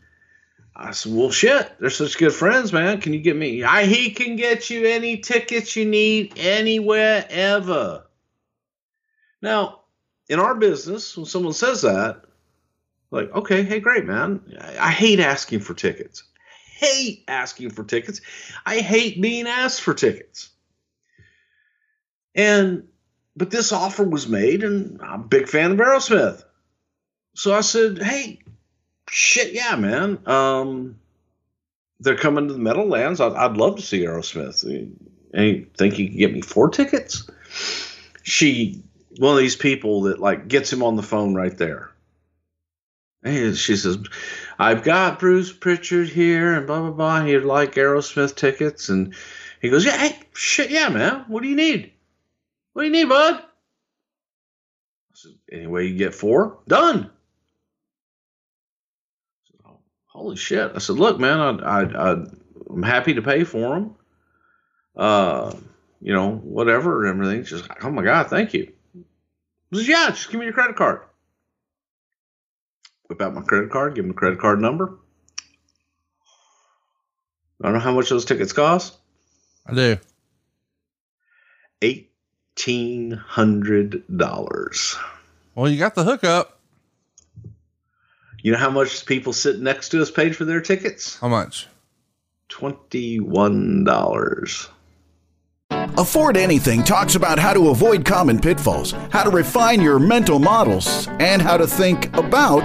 I said, "Well, shit, they're such good friends, man. Can you get me? I he can get you any tickets you need anywhere ever." Now, in our business, when someone says that, like, okay, hey, great, man. I, hate asking for tickets. Hate asking for tickets. I hate being asked for tickets. And but this offer was made, and I'm a big fan of Aerosmith. So I said, "Hey, shit, yeah, man. Um, they're coming to the Meadowlands. I'd, I'd love to see Aerosmith. And think you can get me four tickets?" She, one of these people that like gets him on the phone right there. And she says, "I've got Bruce Prichard here, and blah blah blah. He'd like Aerosmith tickets." And he goes, "Yeah, hey, shit, yeah, man. What do you need?" What do you need, bud? I said, anyway, you get four, done. Said, "Oh, Holy shit. I said, look, man, I, I, I, I'm happy to pay for them. Uh, you know, whatever and everything. She's like, oh my God, thank you. I said, yeah, just give me your credit card. Whip out my credit card, give him the credit card number. I don't know how much those tickets cost.
I do.
Eighteen hundred dollars.
Well, you got the hookup.
You know how much people sitting next to us paid for their tickets?
How much?
Twenty-one dollars.
Afford Anything talks about how to avoid common pitfalls, how to refine your mental models, and how to think about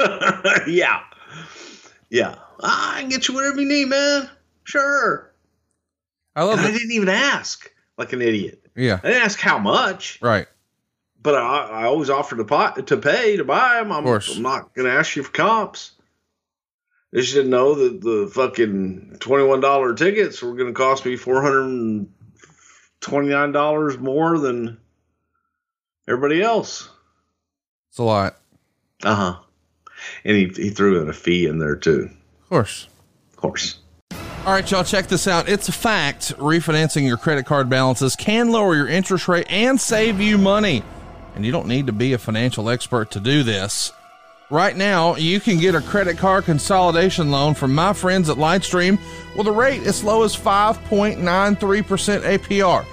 yeah. Yeah. Ah, I can get you whatever you need, man. Sure.
I love
And I didn't even ask like an idiot.
Yeah.
I didn't ask how much,
Right.
but I, I always offer to, buy, to pay to buy them. I'm,
Of course.
I'm not going to ask you for comps. They should know that the fucking $21 tickets were going to cost me $429 more than everybody else.
It's a lot.
Uh huh. And he, he threw in a fee in there too.
Of course.
Of course.
All right, y'all, check this out. It's a fact. Refinancing your credit card balances can lower your interest rate and save you money. And you don't need to be a financial expert to do this. Right now, you can get a credit card consolidation loan from my friends at Lightstream with a rate as low as 5.93% APR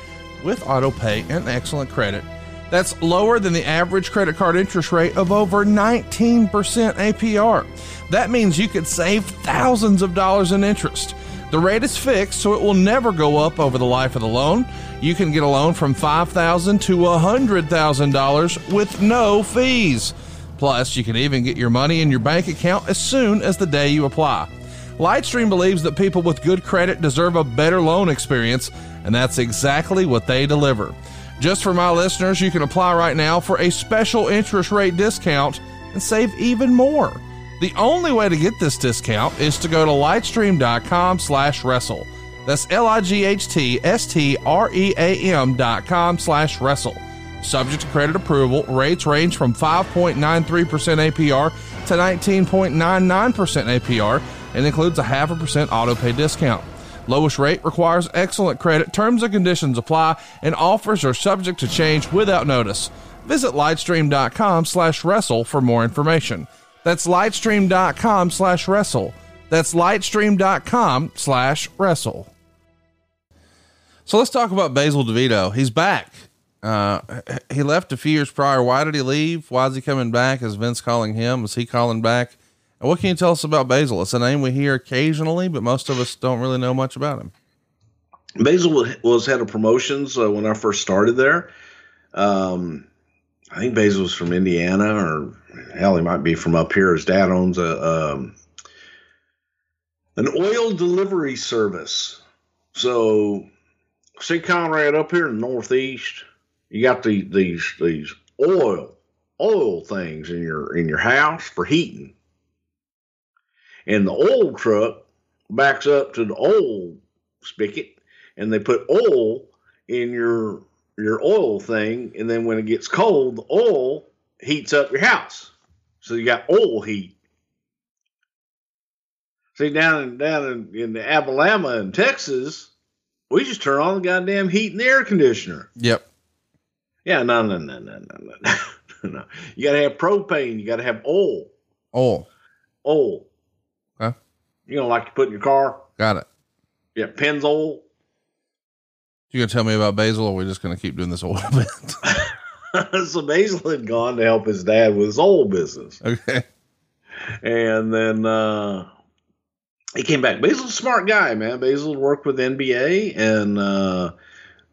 with auto pay and excellent credit. That's lower than the average credit card interest rate of over 19% APR. That means you could save thousands of dollars in interest. The rate is fixed, so it will never go up over the life of the loan. You can get a loan from $5,000 to $100,000 with no fees. Plus, you can even get your money in your bank account as soon as the day you apply. Lightstream believes that people with good credit deserve a better loan experience, and that's exactly what they deliver. Just for my listeners, you can apply right now for a special interest rate discount and save even more. The only way to get this discount is to go to lightstream.com slash wrestle. That's L-I-G-H-T-S-T-R-E-A-M dot com slash wrestle. Subject to credit approval, rates range from 5.93% APR to 19.99% APR and includes a half a percent auto pay discount. Lowest rate requires excellent credit. Terms and conditions apply, and offers are subject to change without notice. Visit lightstream.com slash wrestle for more information. That's lightstream.com slash wrestle. That's lightstream.com slash wrestle. So let's talk about Basil DeVito. He's back. Uh, he left a few years prior. Why did he leave? Why is he coming back? Is Vince calling him? Is he calling back? And what can you tell us about Basil? It's a name we hear occasionally, but most of us don't really know much about him.
Basil was, head of promotions uh, when I first started there. Um, I think Basil was from Indiana, or hell, he might be from up here. His dad owns a um, an oil delivery service. So, see Conrad up here in the Northeast, you got the, these these oil oil things in your in your house for heating, and the oil truck backs up to the oil spigot, and they put oil in your your oil thing, and then when it gets cold, the oil heats up your house. So you got oil heat. See down in down in, in the Alabama and Texas, we just turn on the goddamn heat and the air conditioner.
Yep.
Yeah, no, no, no, no, no, no. no. You gotta have propane, you gotta have oil.
Oil.
Oil. You know, like you put in your car.
Got it.
Yeah, Pennzoil.
You gonna tell me about Basil, or are we just gonna keep doing this oil bit?
so Basil had gone to help his dad with his oil business.
Okay.
And then uh he came back. Basil's a smart guy, man. Basil worked with NBA and uh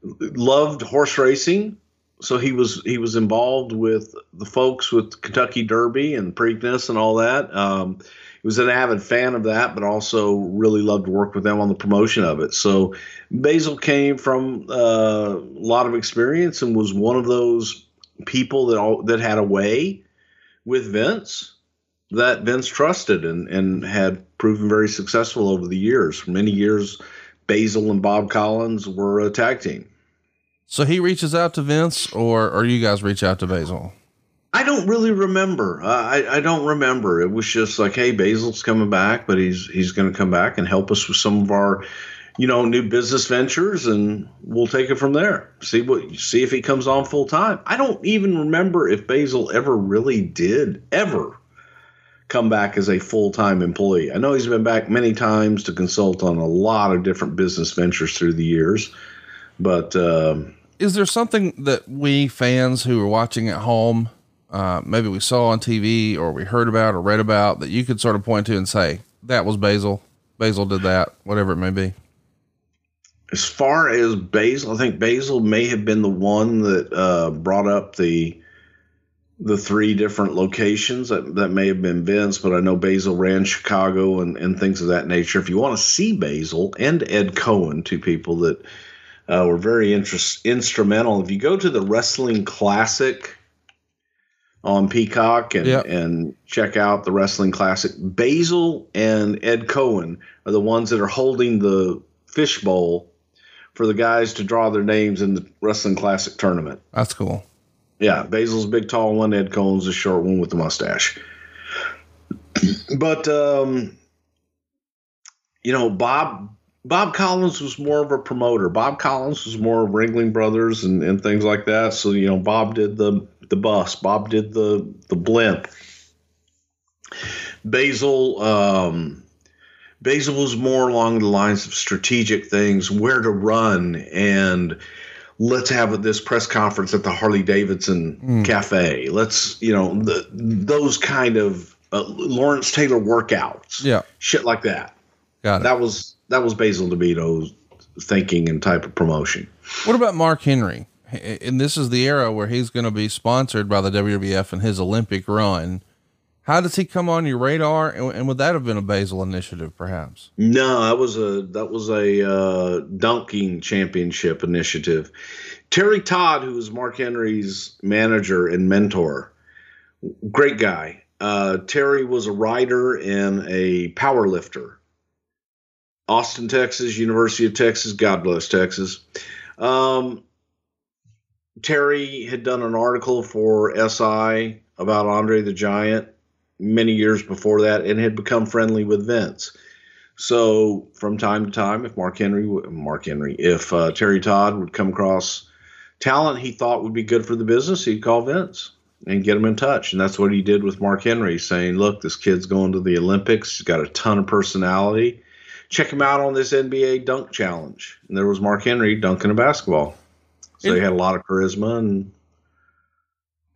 loved horse racing. So he was he was involved with the folks with Kentucky Derby and Preakness and all that. Um was an avid fan of that, but also really loved to work with them on the promotion of it. So Basil came from uh, a lot of experience and was one of those people that all, that had a way with Vince that Vince trusted and and had proven very successful over the years. For many years, Basil and Bob Collins were a tag team.
So he reaches out to Vince, or or you guys reach out to Basil?
I don't really remember. Uh, I I don't remember. It was just like, hey, Basil's coming back, but he's he's going to come back and help us with some of our, you know, new business ventures, and we'll take it from there. See what see if he comes on full time. I don't even remember if Basil ever really did ever come back as a full time employee. I know he's been back many times to consult on a lot of different business ventures through the years, but. Um,
is there something that we fans who are watching at home uh, maybe we saw on TV or we heard about or read about that you could sort of point to and say that was Basil. Basil did that, whatever it may be.
As far as Basil, I think Basil may have been the one that uh, brought up the the three different locations. That that may have been Vince, but I know Basil ran Chicago and, and things of that nature. If you want to see Basil and Ed Cohen, two people that uh, were very interest, instrumental. If you go to the Wrestling Classic on Peacock and,
Yep.
and check out the Wrestling Classic. Basil and Ed Cohen are the ones that are holding the fishbowl for the guys to draw their names in the Wrestling Classic tournament.
That's cool.
Yeah, Basil's a big tall one, Ed Cohen's a short one with the mustache. but um, you know, Bob Bob Collins was more of a promoter. Bob Collins was more of Ringling Brothers and, and things like that. So you know, Bob did the the bus. Bob did the the blimp. Basil, um, Basil was more along the lines of strategic things, where to run, and let's have this press conference at the Harley Davidson Cafe. Let's, you know, the, those kind of uh, Lawrence Taylor workouts,
Yeah.
shit like that.
Got it.
That was that was Basil DeVito's thinking and type of promotion.
What about Mark Henry? And this is the era where he's going to be sponsored by the WWF and his Olympic run. How does he come on your radar? And, and would that have been a Basil initiative, perhaps?
No, that was a that was a uh, dunking championship initiative. Terry Todd, who was Mark Henry's manager and mentor, great guy. Uh, Terry was a writer and a power lifter. Austin, Texas, University of Texas. God bless Texas. Um, Terry had done an article for SI about Andre the Giant many years before that and had become friendly with Vince. So from time to time, if Mark Henry, Mark Henry, if uh, Terry Todd would come across talent he thought would be good for the business, he'd call Vince and get him in touch. And that's what he did with Mark Henry, saying, "Look, this kid's going to the Olympics. He's got a ton of personality. Check him out on this NBA dunk challenge." And there was Mark Henry dunking a basketball. So he had a lot of charisma and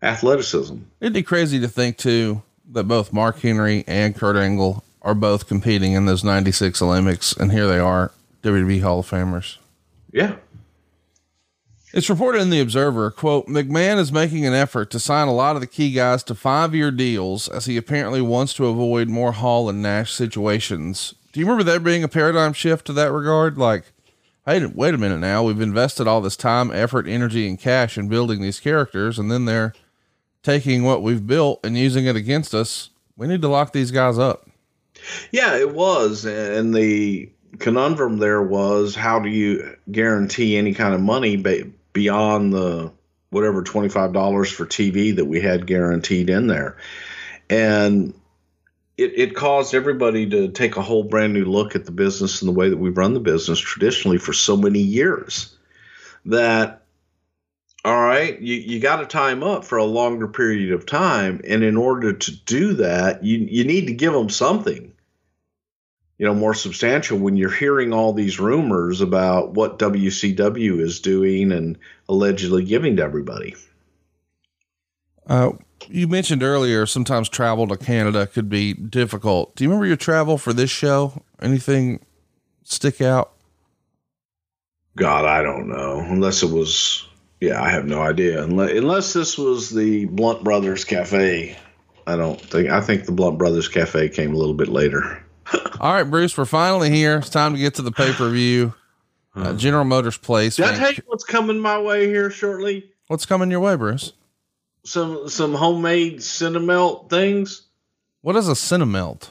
athleticism.
It'd be crazy to think too that both Mark Henry and Kurt Angle are both competing in those 96 Olympics. And here they are, WWE Hall of Famers.
Yeah.
It's reported in the Observer, quote, McMahon is making an effort to sign a lot of the key guys to five year deals as he apparently wants to avoid more Hall and Nash situations. Do you remember there being a paradigm shift to that regard? Like, hey, wait a minute now. We've invested all this time, effort, energy, and cash in building these characters, and then they're taking what we've built and using it against us. We need to lock these guys up.
Yeah, it was. And the conundrum there was how do you guarantee any kind of money beyond the whatever $25 for TV that we had guaranteed in there? And it, it caused everybody to take a whole brand new look at the business and the way that we've run the business traditionally for so many years that all right you, you got to time up for a longer period of time. And in order to do that you, you need to give them something you know more substantial when you're hearing all these rumors about what WCW is doing and allegedly giving to everybody.
Uh, you mentioned earlier sometimes travel to Canada could be difficult. Do you remember your travel for this show? Anything stick out?
God, I don't know. Unless it was, yeah, I have no idea. Unless, unless this was the Blunt Brothers Cafe, I don't think. I think the Blunt Brothers Cafe came a little bit later.
All right, Bruce, we're finally here. It's time to get to the pay per view. Uh, General Motors Place.
Did I tell you what's coming my way here shortly?
What's coming your way, Bruce?
Some some homemade cinnamelt things.
What is a cinnamelt?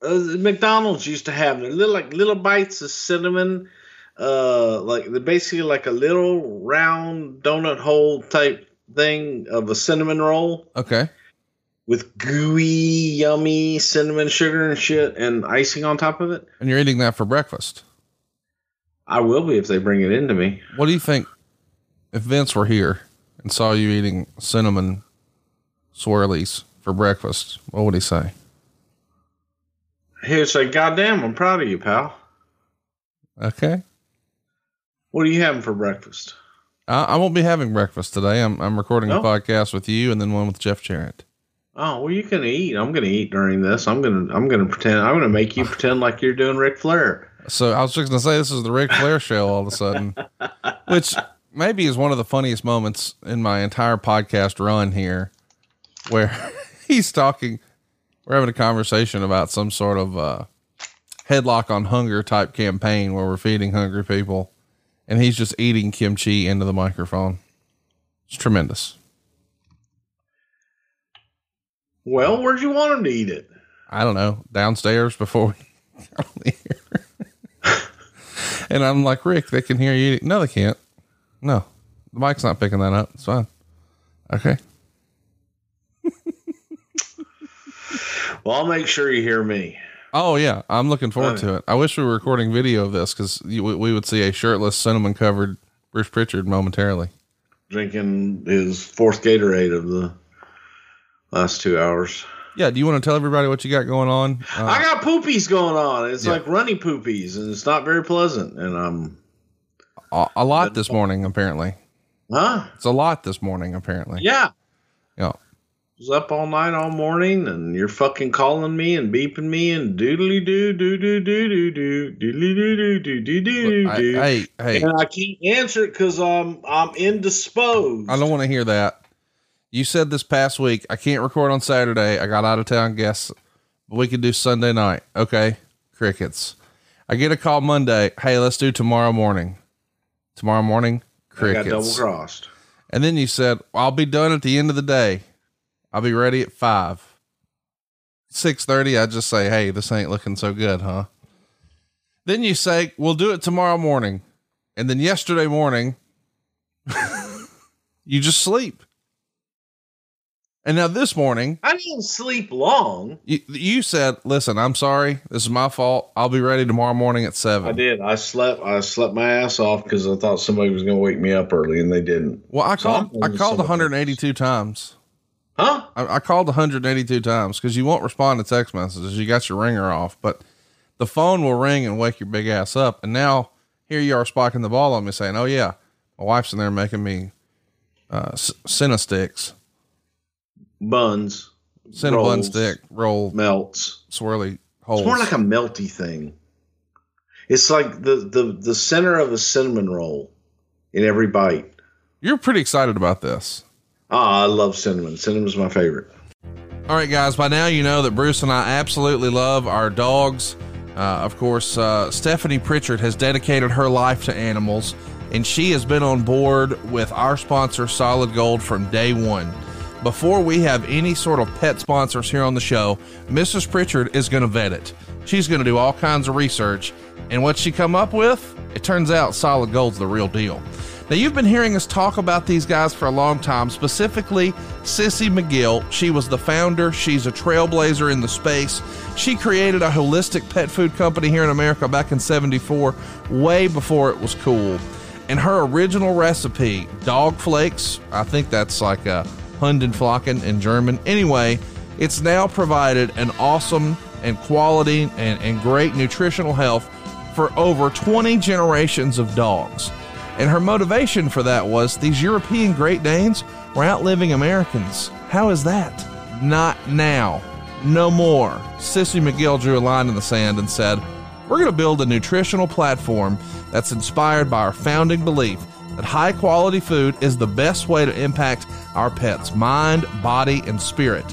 Uh, McDonald's used to have them. little like little bites of cinnamon. Uh, like they're basically like a little round donut hole type thing of a cinnamon roll.
Okay.
with gooey, yummy cinnamon sugar and shit and icing on top of it.
And you're eating that for breakfast.
I will be if they bring it into me.
What do you think if Vince were here and saw you eating cinnamon swirlies for breakfast? What would he say?
He would say, God damn, I'm proud of you, pal.
Okay.
What are you having for breakfast?
I, I won't be having breakfast today. I'm, I'm recording a podcast with you and then one with Jeff Jarrett.
Oh, well, you can eat. I'm going to eat during this. I'm going to, I'm going to pretend, I'm going to make you pretend like you're doing Ric Flair.
So I was just going to say this is the Ric Flair show all of a sudden, which maybe is one of the funniest moments in my entire podcast run here, where he's talking. We're having a conversation about some sort of uh, headlock on hunger type campaign where we're feeding hungry people, and he's just eating kimchi into the microphone. It's tremendous.
Well, where'd you want him to eat it?
I don't know, downstairs before we got on the air. and I'm like, Ric, they can hear you. No, they can't. No, the mic's not picking that up. It's fine. Okay.
Well, I'll make sure you hear me.
Oh yeah, I'm looking forward
Okay.
to it. I wish we were recording video of this because we, we would see a shirtless, cinnamon covered Bruce Prichard momentarily.
Drinking his fourth Gatorade of the last two hours.
Yeah. Do you want to tell everybody what you got going on? Uh,
I got poopies going on. It's
Yeah.
like runny poopies, and it's not very pleasant. And I'm,
a, a lot this morning, apparently.
huh?
It's a lot this morning, apparently.
Yeah.
Yeah.
was up all night, all morning, and you're fucking calling me and beeping me and doodly doo doo doo doo doo doo doodly doo doo doo doo doo
I-
doo.
hey, hey.
And I can't answer it because I'm I'm indisposed.
I don't want to hear that. You said this past week, I can't record on Saturday. I got out of town guests, but we could do Sunday night. Okay. Crickets. I get a call Monday. Hey, let's do tomorrow morning. Tomorrow morning,
I got
crickets.
double crossed.
And then you said, I'll be done at the end of the day. I'll be ready at five. Six thirty, I just say, Hey, this ain't looking so good, huh? Then you say, We'll do it tomorrow morning. And then yesterday morning, you just sleep. And now this morning,
I didn't sleep long.
you, you said, Listen, I'm sorry. This is my fault. I'll be ready tomorrow morning at seven.
I did. I slept. I slept my ass off because I thought somebody was going to wake me up early, and they didn't.
Well, I
So
called, I called
some of
182 times.
Huh?
I, I called 182 times because you won't respond to text messages. You got your ringer off, but the phone will ring and wake your big ass up. And now here you are spiking the ball on me saying, Oh yeah, my wife's in there making me, uh, cinna sticks,
buns,
cinnamon
rolls,
stick, roll,
melts,
swirly holes.
It's more like a melty thing. It's like the the the center of a cinnamon roll in every bite.
You're pretty excited about this.
Ah, I love cinnamon. Cinnamon's my favorite.
All right, guys, by now you know that Bruce and I absolutely love our dogs. Uh, of course, uh, Stephanie Prichard has dedicated her life to animals, and she has been on board with our sponsor, Solid Gold, from day one. Before we have any sort of pet sponsors here on the show, Mrs. Prichard is going to vet it. She's going to do all kinds of research, and what she come up with, it turns out Solid Gold's the real deal. Now, you've been hearing us talk about these guys for a long time, specifically Sissy McGill. She was the founder, she's a trailblazer in the space. She created a holistic pet food company here in America back in 74, way before it was cool. And her original recipe, dog flakes, I think that's like a Hundenflocken in German. Anyway, it's now provided an awesome and quality and, and great nutritional health for over 20 generations of dogs. And her motivation for that was these European Great Danes were outliving Americans. How is that? Not now. No more. Sissy McGill drew a line in the sand and said, We're going to build a nutritional platform that's inspired by our founding belief that high quality food is the best way to impact our pets' mind, body, and spirit.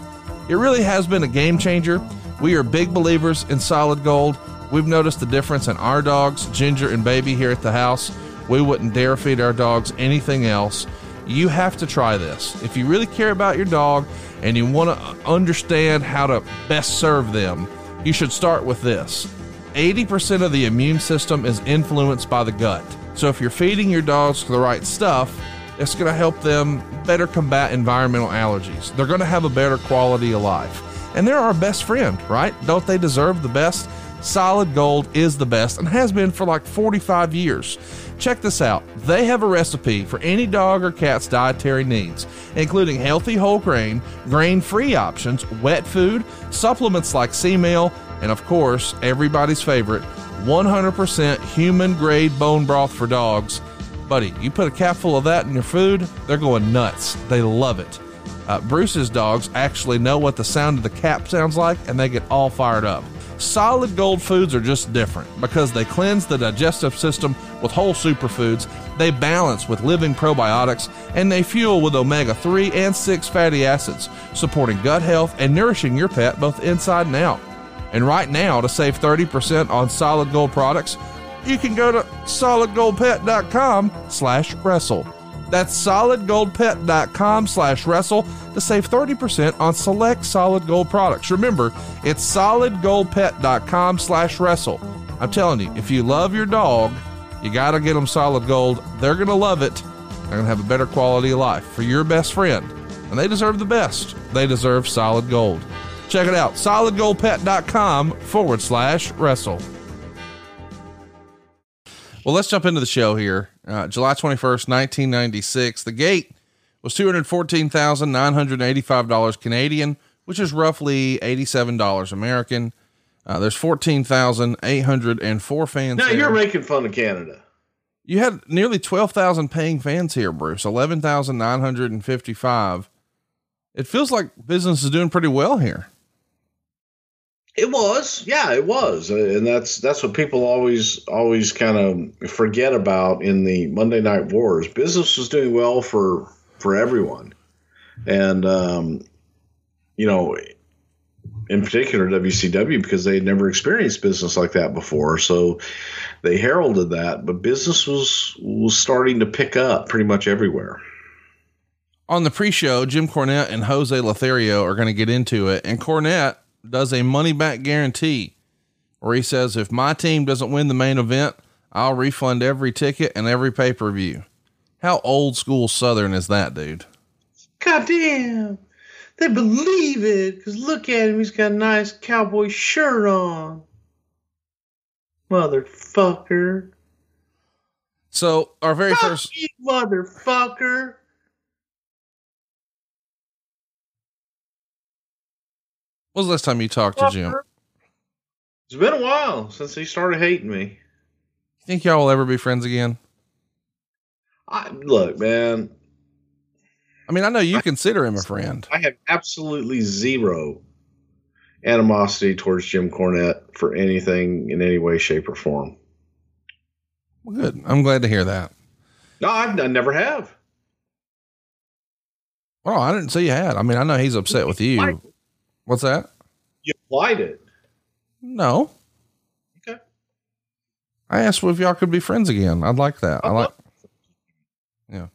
It really has been a game changer. We are big believers in solid gold. We've noticed the difference in our dogs, Ginger and Baby, here at the house. We wouldn't dare feed our dogs anything else. You have to try this. If you really care about your dog and you want to understand how to best serve them, you should start with this. 80% of the immune system is influenced by the gut. So if you're feeding your dogs the right stuff, it's going to help them better combat environmental allergies. They're going to have a better quality of life. And they're our best friend, right? Don't they deserve the best? Solid Gold is the best and has been for like 45 years. Check this out. They have a recipe for any dog or cat's dietary needs, including healthy whole grain, grain free options, wet food, supplements like sea meal, and of course, everybody's favorite 100% human grade bone broth for dogs. Buddy, you put a capful of that in your food, they're going nuts. They love it. Uh, Bruce's dogs actually know what the sound of the cap sounds like and they get all fired up. Solid gold foods are just different because they cleanse the digestive system with whole superfoods, they balance with living probiotics, and they fuel with omega 3 and 6 fatty acids, supporting gut health and nourishing your pet both inside and out. And right now, to save 30% on solid gold products, you can go to solidgoldpet.com slash wrestle. That's solidgoldpet.com slash wrestle to save 30% on select solid gold products. Remember, it's solidgoldpet.com slash wrestle. I'm telling you, if you love your dog, you got to get them solid gold. They're going to love it. They're going to have a better quality of life for your best friend. And they deserve the best. They deserve solid gold. Check it out, solidgoldpet.com forward slash wrestle. Well, let's jump into the show here. Uh, July 21st, 1996. The gate was $214,985 Canadian which is roughly $87 American. Uh, there's 14,804 fans.
Now you're making fun of Canada.
You had nearly 12,000 paying fans here, Bruce, 11,955. It feels like business is doing pretty well here.
It was, yeah, it was, Uh, and that's that's what people always always kind of forget about in the Monday Night Wars. Business was doing well for for everyone, and um, you know, in particular WCW because they had never experienced business like that before, so they heralded that. But business was was starting to pick up pretty much everywhere.
On the pre-show, Jim Cornette and Jose Lothario are going to get into it, and Cornette does a money back guarantee where he says, if my team doesn't win the main event, I'll refund every ticket and every pay-per-view. How old school Southern is that, dude?
God damn. They believe it because look at him. He's got a nice cowboy shirt on. Motherfucker.
So our very
Fuck
first,
you, motherfucker.
Was the last time you talked to Jim?
It's been a while since he started hating me.
You think y'all will ever be friends again?
I, look, man,
I mean, I know you consider him a friend.
I have absolutely zero animosity towards Jim Cornette for anything in any way, shape, or form.
Well, good. I'm glad to hear that.
No, I've, I never have.
Well, I didn't say you had. I mean, I know he's upset with you. What's that?
You applied it.
No.
Okay.
I asked if y'all could be friends again. I'd like that. I like. Yeah.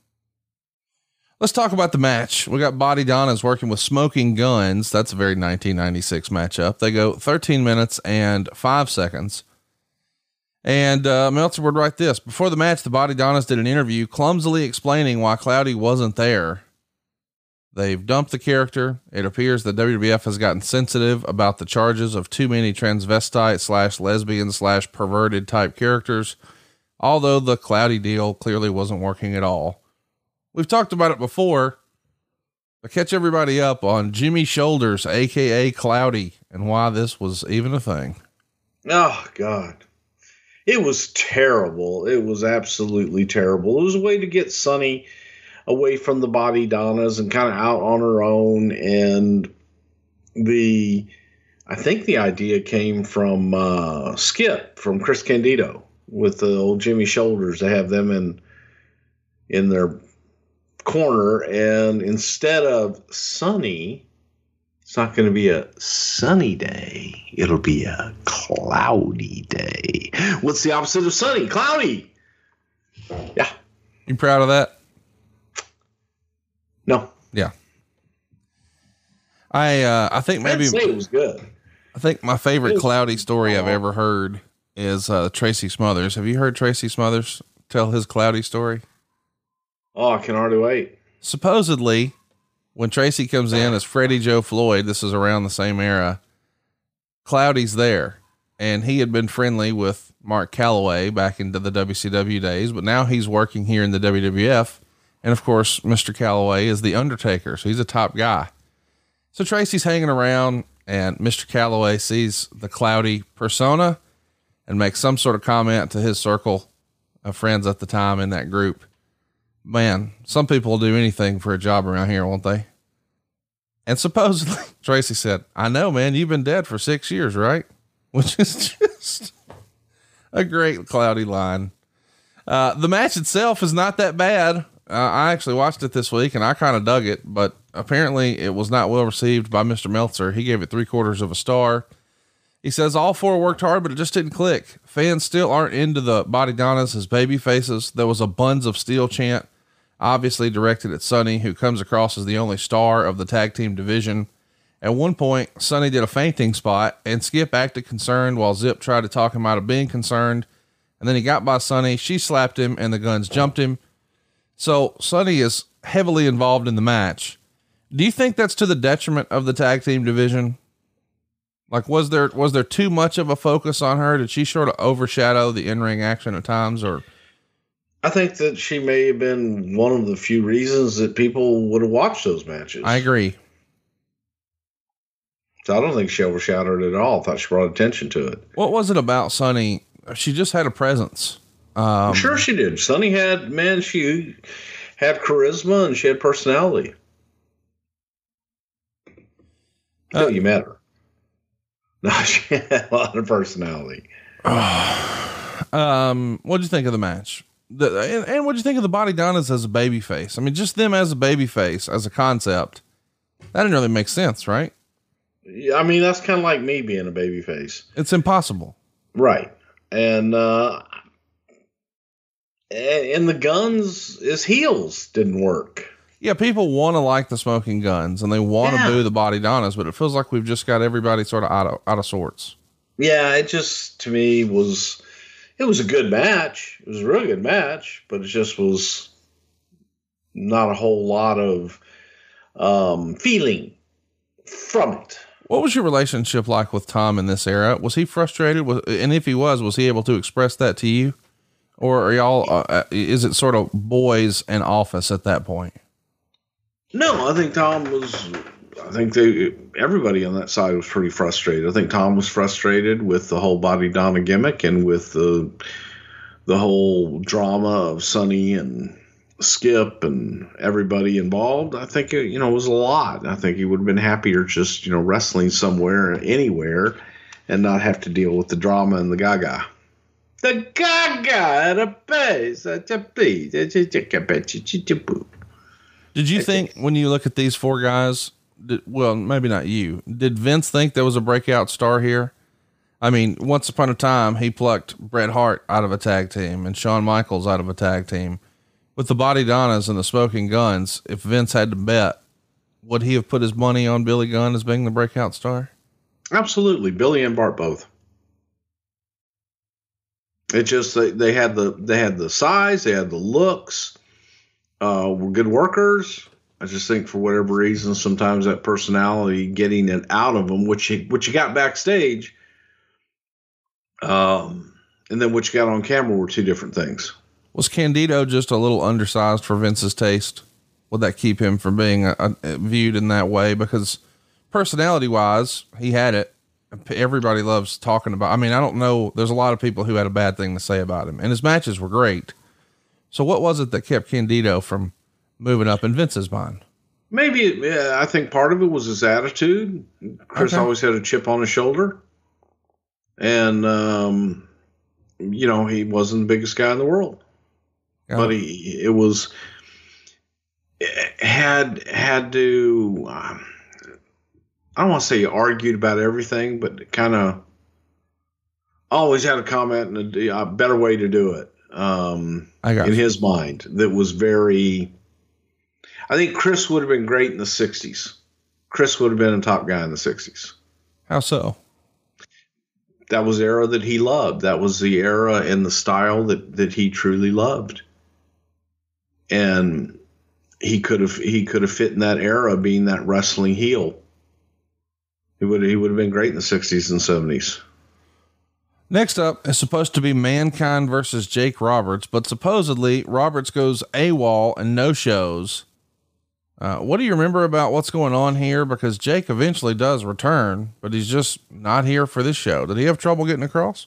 Let's talk about the match. We got Body Donnas working with Smoking Guns. That's a very 1996 matchup. They go 13 minutes and five seconds. And uh, Meltzer would write this before the match. The Body Donnas did an interview, clumsily explaining why Cloudy wasn't there. They've dumped the character. It appears the WWF has gotten sensitive about the charges of too many transvestite slash lesbian slash perverted type characters, although the Cloudy deal clearly wasn't working at all. We've talked about it before, but catch everybody up on Jimmy Shoulders, aka Cloudy, and why this was even a thing.
Oh God. It was terrible. It was absolutely terrible. It was a way to get Sunny away from the body Donnas and kind of out on her own. And the I think the idea came from uh, Skip from Chris Candido with the old Jimmy Shoulders. They have them in in their corner, and instead of sunny, it's not going to be a sunny day. It'll be a cloudy day. What's the opposite of sunny? Cloudy. Yeah.
You proud of that?
No.
Yeah. I uh I think maybe
it was good.
I think my favorite cloudy story I've ever heard is uh Tracy Smothers. Have you heard Tracy Smothers tell his cloudy story?
Oh, I can hardly wait.
Supposedly, when Tracy comes in as Freddie Joe Floyd, this is around the same era. Cloudy's there, and he had been friendly with Mark Calaway back into the WCW days, but now he's working here in the WWF. And of course, Mr. Calaway is the Undertaker, so he's a top guy. So Tracy's hanging around, and Mr. Calaway sees the cloudy persona and makes some sort of comment to his circle of friends at the time in that group. Man, some people will do anything for a job around here, won't they? And supposedly, Tracy said, I know, man, you've been dead for six years, right? Which is just a great cloudy line. Uh, the match itself is not that bad. Uh, I actually watched it this week and I kind of dug it, but apparently it was not well received by Mr. Meltzer. He gave it three quarters of a star. He says all four worked hard, but it just didn't click. Fans still aren't into the body Donnas as baby faces. There was a buns of steel chant, obviously directed at Sunny, who comes across as the only star of the tag team division. At one point, Sunny did a fainting spot, and Skip acted concerned while Zip tried to talk him out of being concerned. And then he got by Sunny, she slapped him, and the guns jumped him. So Sunny is heavily involved in the match. Do you think that's to the detriment of the tag team division? Like, was there was there too much of a focus on her? Did she sort of overshadow the in ring action at times, or
I think that she may have been one of the few reasons that people would have watched those matches.
I agree.
So I don't think she overshadowed it at all. I thought she brought attention to it.
What was it about Sunny? She just had a presence. Um,
sure she did. Sunny had man, she had charisma and she had personality. Until you met her. No, she had a lot of personality.
Um, what'd you think of the match? The, and, and what'd you think of the Body Donnas as a baby face? I mean, just them as a baby face, as a concept, that didn't really make sense, right?
Yeah, I mean, that's kind of like me being a baby face.
It's impossible.
Right. And uh and the guns as heels didn't work.
Yeah, people want to like the smoking guns and they want to
Yeah.
boo the Body Donnas, but it feels like we've just got everybody sort of out of out of sorts.
Yeah, it just to me was it was a good match. It was a really good match, but it just was not a whole lot of um feeling from it.
What was your relationship like with Tom in this era? Was he frustrated? Was, and if he was, was he able to express that to you? Or are y'all, uh, uh, is it sort of boys and office at that point?
No, I think Tom was. I think they everybody on that side was pretty frustrated. I think Tom was frustrated with the whole Body Donna gimmick and with the the whole drama of Sunny and Skip and everybody involved. I think it, you know it was a lot. I think he would have been happier just you know wrestling somewhere, anywhere, and not have to deal with the drama and the Gaga. The Gaga at a base, at a beat,
Did you think when you look at these four guys, did, well, maybe not you, did Vince think there was a breakout star here? I mean, once upon a time, he plucked Bret Hart out of a tag team and Shawn Michaels out of a tag team. With the Body Donnas and the Smoking Guns, if Vince had to bet, would he have put his money on Billy Gunn as being the breakout star?
Absolutely, Billy and Bart both. It just they, they had the they had the size, they had the looks, uh, were good workers. I just think for whatever reason, sometimes that personality getting it out of them, which you, which you got backstage, um, and then what you got on camera were two different things.
Was Candido just a little undersized for Vince's taste? Would that keep him from being uh uh viewed in that way? Because personality wise, he had it. Everybody loves talking about. I mean, I don't know. There's a lot of people who had a bad thing to say about him, and his matches were great. So, what was it that kept Candido from moving up in Vince's mind?
Maybe yeah, I think part of it was his attitude. Chris
Okay.
always had a chip on his shoulder, and um, you know he wasn't the biggest guy in the world, but he it was had had to. Um, I don't want to say he argued about everything, but kind of always had a comment and a, a better way to do it. Um,
I got
in
you.
his mind that was very. I think Chris would have been great in the '60s. Chris would have been a top guy in the '60s.
How so?
That was the era that he loved. That was the era and the style that that he truly loved. And he could have he could have fit in that era, being that wrestling heel. He would he would have been great in the '60s and '70s.
Next up is supposed to be Mankind versus Jake Roberts, but supposedly Roberts goes AWOL and no shows. Uh, what do you remember about what's going on here? Because Jake eventually does return, but he's just not here for this show. Did he have trouble getting across?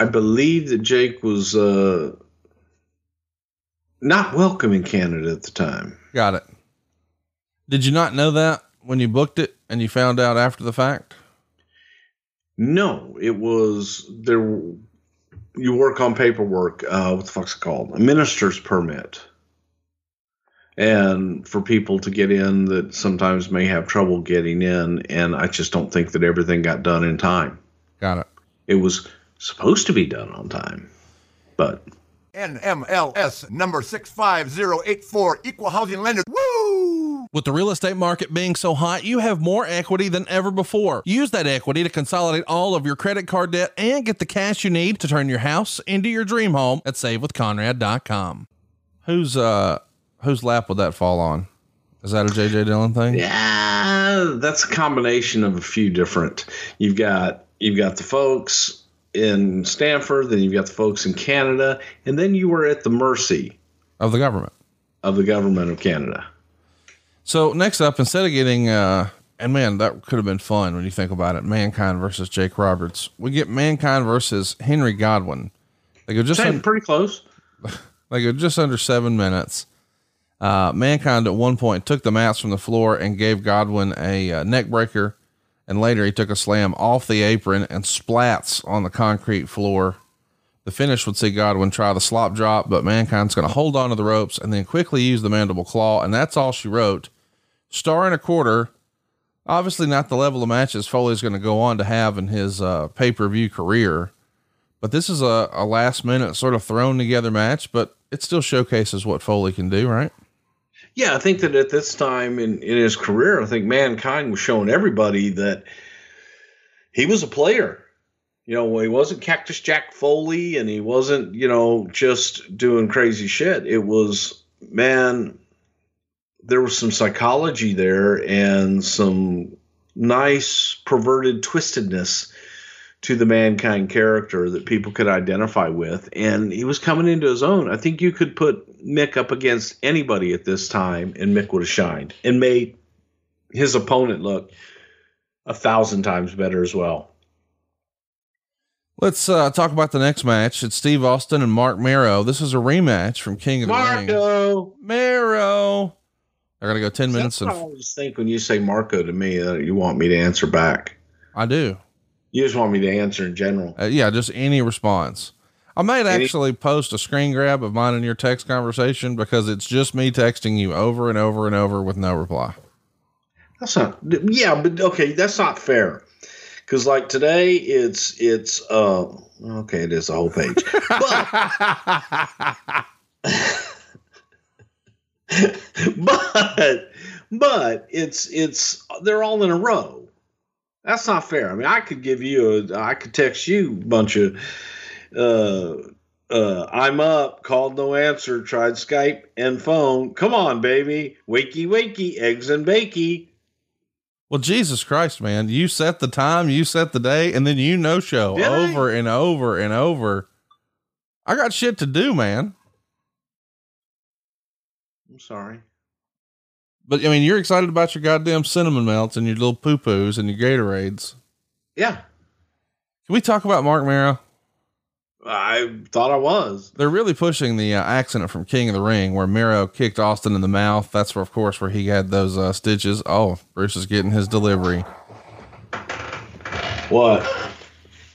I believe that Jake was uh, not welcome in Canada at the time.
Got it. Did you not know that when you booked it and you found out after the fact?
No, it was there. You work on paperwork. Uh, what the fuck's it called? A minister's permit. And for people to get in that sometimes may have trouble getting in, and I just don't think that everything got done in time.
Got it.
It was supposed to be done on time, but
NMLS number 65084, equal housing lender. Woo!
With the real estate market being so hot, you have more equity than ever before. Use that equity to consolidate all of your credit card debt and get the cash you need to turn your house into your dream home at savewithconrad.com. Who's uh whose lap would that fall on? Is that a JJ Dillon thing?
Yeah, that's a combination of a few different. You've got you've got the folks in Stamford, then you've got the folks in Canada, and then you were at the mercy
of the government
of the government of Canada.
So next up, instead of getting uh and man, that could have been fun when you think about it. Mankind versus Jake Roberts. We get Mankind versus Henry Godwinn. They go just un-
pretty close.
they go just under seven minutes. Uh, Mankind at one point took the mats from the floor and gave Godwinn a uh, neck breaker, and later he took a slam off the apron and splats on the concrete floor. The finish would see Godwinn try the slop drop, but Mankind's going to hold on to the ropes and then quickly use the mandible claw, and that's all she wrote. Star and a quarter. Obviously, not the level of matches Foley's going to go on to have in his uh, pay per view career, but this is a, a last minute sort of thrown together match, but it still showcases what Foley can do, right?
Yeah, I think that at this time in, in his career, I think Mankind was showing everybody that he was a player. You know, he wasn't Cactus Jack Foley and he wasn't, you know, just doing crazy shit. It was, man, there was some psychology there and some nice perverted twistedness to the mankind character that people could identify with. And he was coming into his own. I think you could put Mick up against anybody at this time, and Mick would have shined and made his opponent look a thousand times better as well.
Let's uh, talk about the next match. It's Steve Austin and Marc Mero. This is a rematch from King of the Ring.
Marco.
Marrow. They're going to go 10 minutes.
That's
And
I always think when you say Marco to me, uh, you want me to answer back.
I do.
You just want me to answer in general.
Uh, yeah, just any response. I might
Any-
actually post a screen grab of mine in your text conversation because it's just me texting you over and over and over with no reply.
That's not. Yeah, but okay, that's not fair. Because like today, it's it's uh okay, it is a whole page. but but but it's it's they're all in a row. That's not fair. I mean, I could give you a I could text you a bunch of uh uh I'm up, called no answer, tried Skype and phone. Come on, baby. Wakey wakey, eggs and bakey.
Well, Jesus Christ, man, you set the time, you set the day, and then you no show
Did I?
over and over and over. I got shit to do, man.
I'm sorry.
But I mean, you're excited about your goddamn cinnamon melts and your little poo poos and your Gatorades.
Yeah.
Can we talk about Marc Mero?
I thought I was.
They're really pushing the uh, accident from King of the Ring where Mero kicked Austin in the mouth. That's where, of course, where he had those uh, stitches. Oh, Bruce is getting his delivery.
What?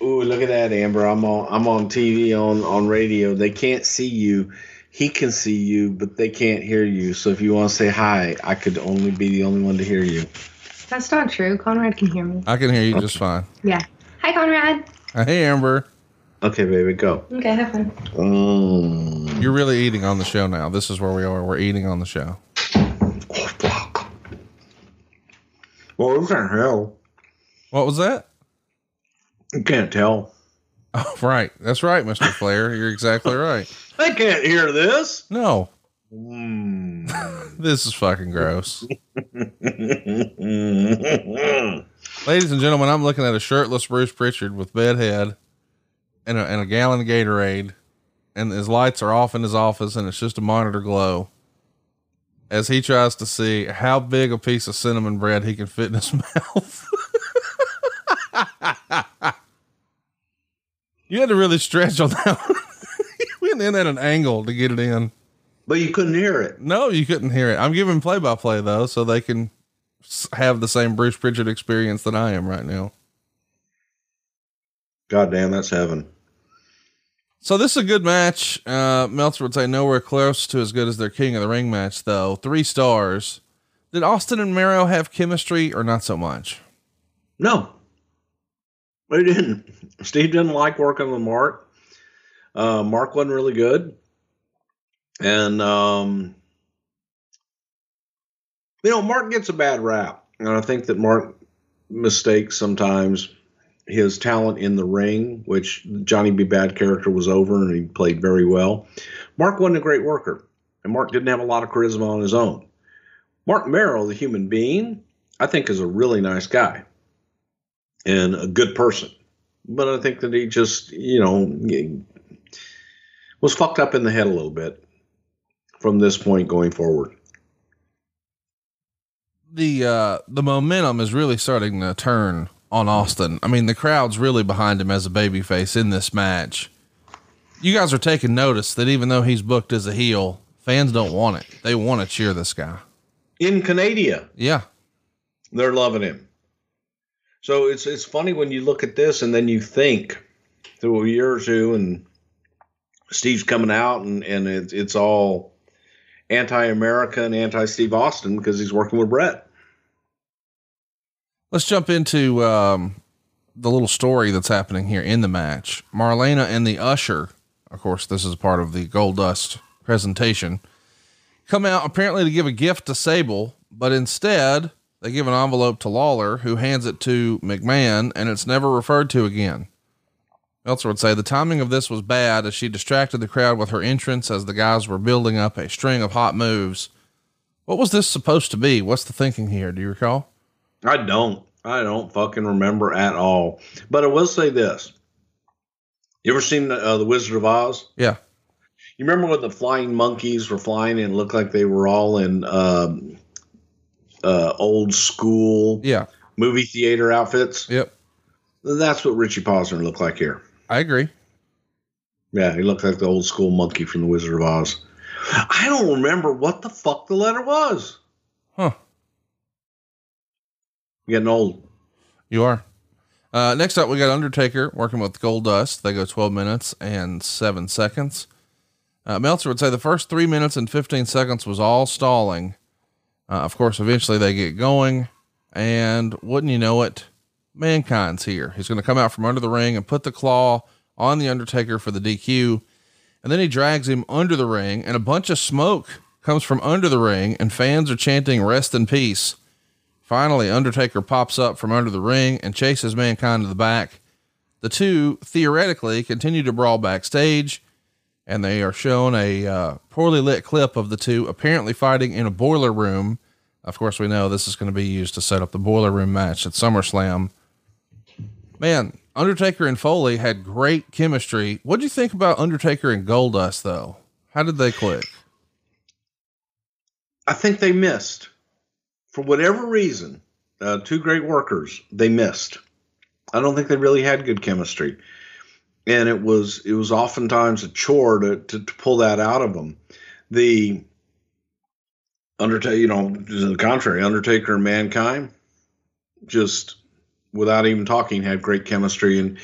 Ooh, look at that, Amber. I'm on I'm on TV on on radio. They can't see you. He can see you, but they can't hear you. So if you want to say hi, I could only be the only one to hear you.
That's not true. Conrad can hear me.
I can hear you just fine.
Yeah. Hi, Conrad.
Hey, Amber.
Okay, baby, go.
Okay, have fun.
Um,
You're really eating on the show now. This is where we are. We're eating on the show.
well, what the hell?
What was that?
You can't tell.
Oh, right. That's right, Mr. Flair. You're exactly right.
They can't hear this.
No,
Mm.
this is fucking gross. Ladies and gentlemen, I'm looking at a shirtless Bruce Prichard with bed head and a, and a gallon of Gatorade, and his lights are off in his office, and it's just a monitor glow as he tries to see how big a piece of cinnamon bread he can fit in his mouth. You had to really stretch on that one. we went in at an angle to get it in.
But you couldn't hear it.
No, you couldn't hear it. I'm giving play by play though, so they can have the same Bruce Prichard experience that I am right now.
God damn, that's heaven.
So this is a good match. Uh, Meltzer would say nowhere close to as good as their King of the Ring match, though. Three stars. Did Austin and Mero have chemistry or not so much?
No, they didn't. Steve didn't like working with Mark. Uh, Mark wasn't really good, and um, you know, Mark gets a bad rap, and I think that Mark mistakes sometimes his talent in the ring, which Johnny B. Badd character was over, and he played very well. Mark wasn't a great worker, and Mark didn't have a lot of charisma on his own. Marc Mero, the human being, I think is a really nice guy and a good person. But I think that he just, you know, was fucked up in the head a little bit from this point going forward.
the uh, the momentum is really starting to turn on Austin. I mean, the crowd's really behind him as a babyface in this match. You guys are taking notice that even though he's booked as a heel, fans don't want it. They want to cheer this guy.
In Canada,
Yeah.
they're loving him. So it's it's funny when you look at this and then you think through a year or two, and Steve's coming out, and and it's it's all anti-America and anti-Steve Austin because he's working with Bret.
Let's jump into um, the little story that's happening here in the match. Marlena and the usher, of course, this is part of the Goldust presentation, come out apparently to give a gift to Sable, but instead they give an envelope to Lawler, who hands it to McMahon, and it's never referred to again. Meltzer would say the timing of this was bad as she distracted the crowd with her entrance as the guys were building up a string of hot moves. What was this supposed to be? What's the thinking here? Do you recall?
I don't. I don't fucking remember at all. But I will say this: You ever seen uh, the Wizard of Oz?
Yeah.
You remember when the flying monkeys were flying and looked like they were all in um, uh, old school
Yeah.
movie theater outfits?
Yep.
That's what Richie Posner looked like here.
I agree.
Yeah, he looked like the old school monkey from the Wizard of Oz. I don't remember what the fuck the letter was.
Huh.
Getting old.
You are. Uh, next up, we got Undertaker working with Goldust. They go 12 minutes and seven seconds. Uh, Meltzer would say the first three minutes and 15 seconds was all stalling. Uh, of course, eventually they get going, and wouldn't you know it, Mankind's here. He's going to come out from under the ring and put the claw on the Undertaker for the DQ. And then he drags him under the ring, and a bunch of smoke comes from under the ring, and fans are chanting, Rest in peace. Finally, Undertaker pops up from under the ring and chases Mankind to the back. The two theoretically continue to brawl backstage, and they are shown a uh, poorly lit clip of the two apparently fighting in a boiler room. Of course, we know this is going to be used to set up the boiler room match at SummerSlam. Man, Undertaker and Foley had great chemistry. What do you think about Undertaker and Goldust, though? How did they click?
I think they missed. For whatever reason, uh, two great workers, they missed. I don't think they really had good chemistry. And it was it was oftentimes a chore to, to, to pull that out of them. The Undertaker, you know, to the contrary, Undertaker and Mankind, just without even talking, had great chemistry and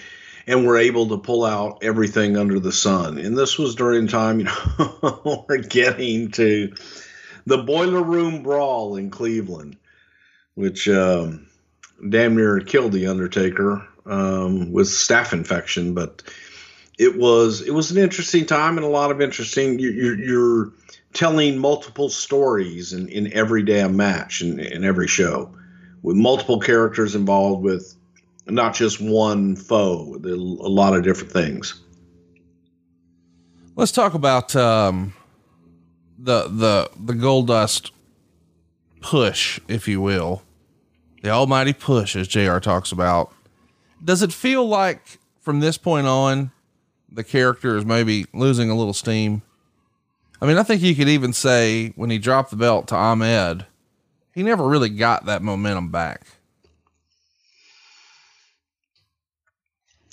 and were able to pull out everything under the sun. And this was during time, you know, we're getting to the boiler room brawl in Cleveland, which um, damn near killed the Undertaker um, with staph infection. But it was it was an interesting time and a lot of interesting. You, you're, you're telling multiple stories in, in every damn match and in, in every show, with multiple characters involved with not just one foe. A lot of different things.
Let's talk about um, the the the Goldust push, if you will, the almighty push, as Jr. talks about. Does it feel like from this point on, the character is maybe losing a little steam? I mean, I think you could even say when he dropped the belt to Ahmed, he never really got that momentum back.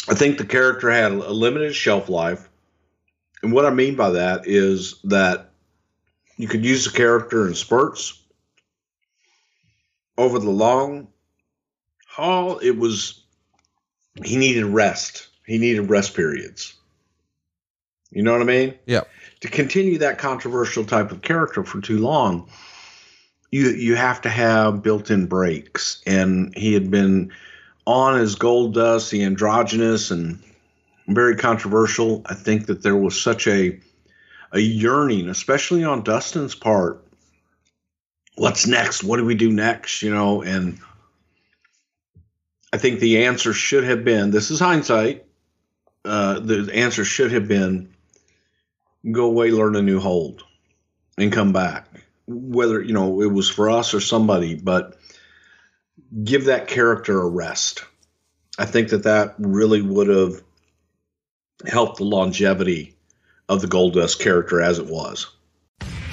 I think the character had a limited shelf life. And what I mean by that is that you could use the character in spurts. Over the long haul, it was he needed rest. He needed rest periods. You know what I mean?
Yeah.
To continue that controversial type of character for too long, you you have to have built-in breaks. And he had been on as Goldust, the androgynous and very controversial. I think that there was such a a yearning, especially on Dustin's part. What's next? What do we do next? You know, and I think the answer should have been this is hindsight. Uh, the answer should have been go away, learn a new hold, and come back. Whether, you know, it was for us or somebody, but give that character a rest. I think that that really would have helped the longevity of the Goldust character as it was.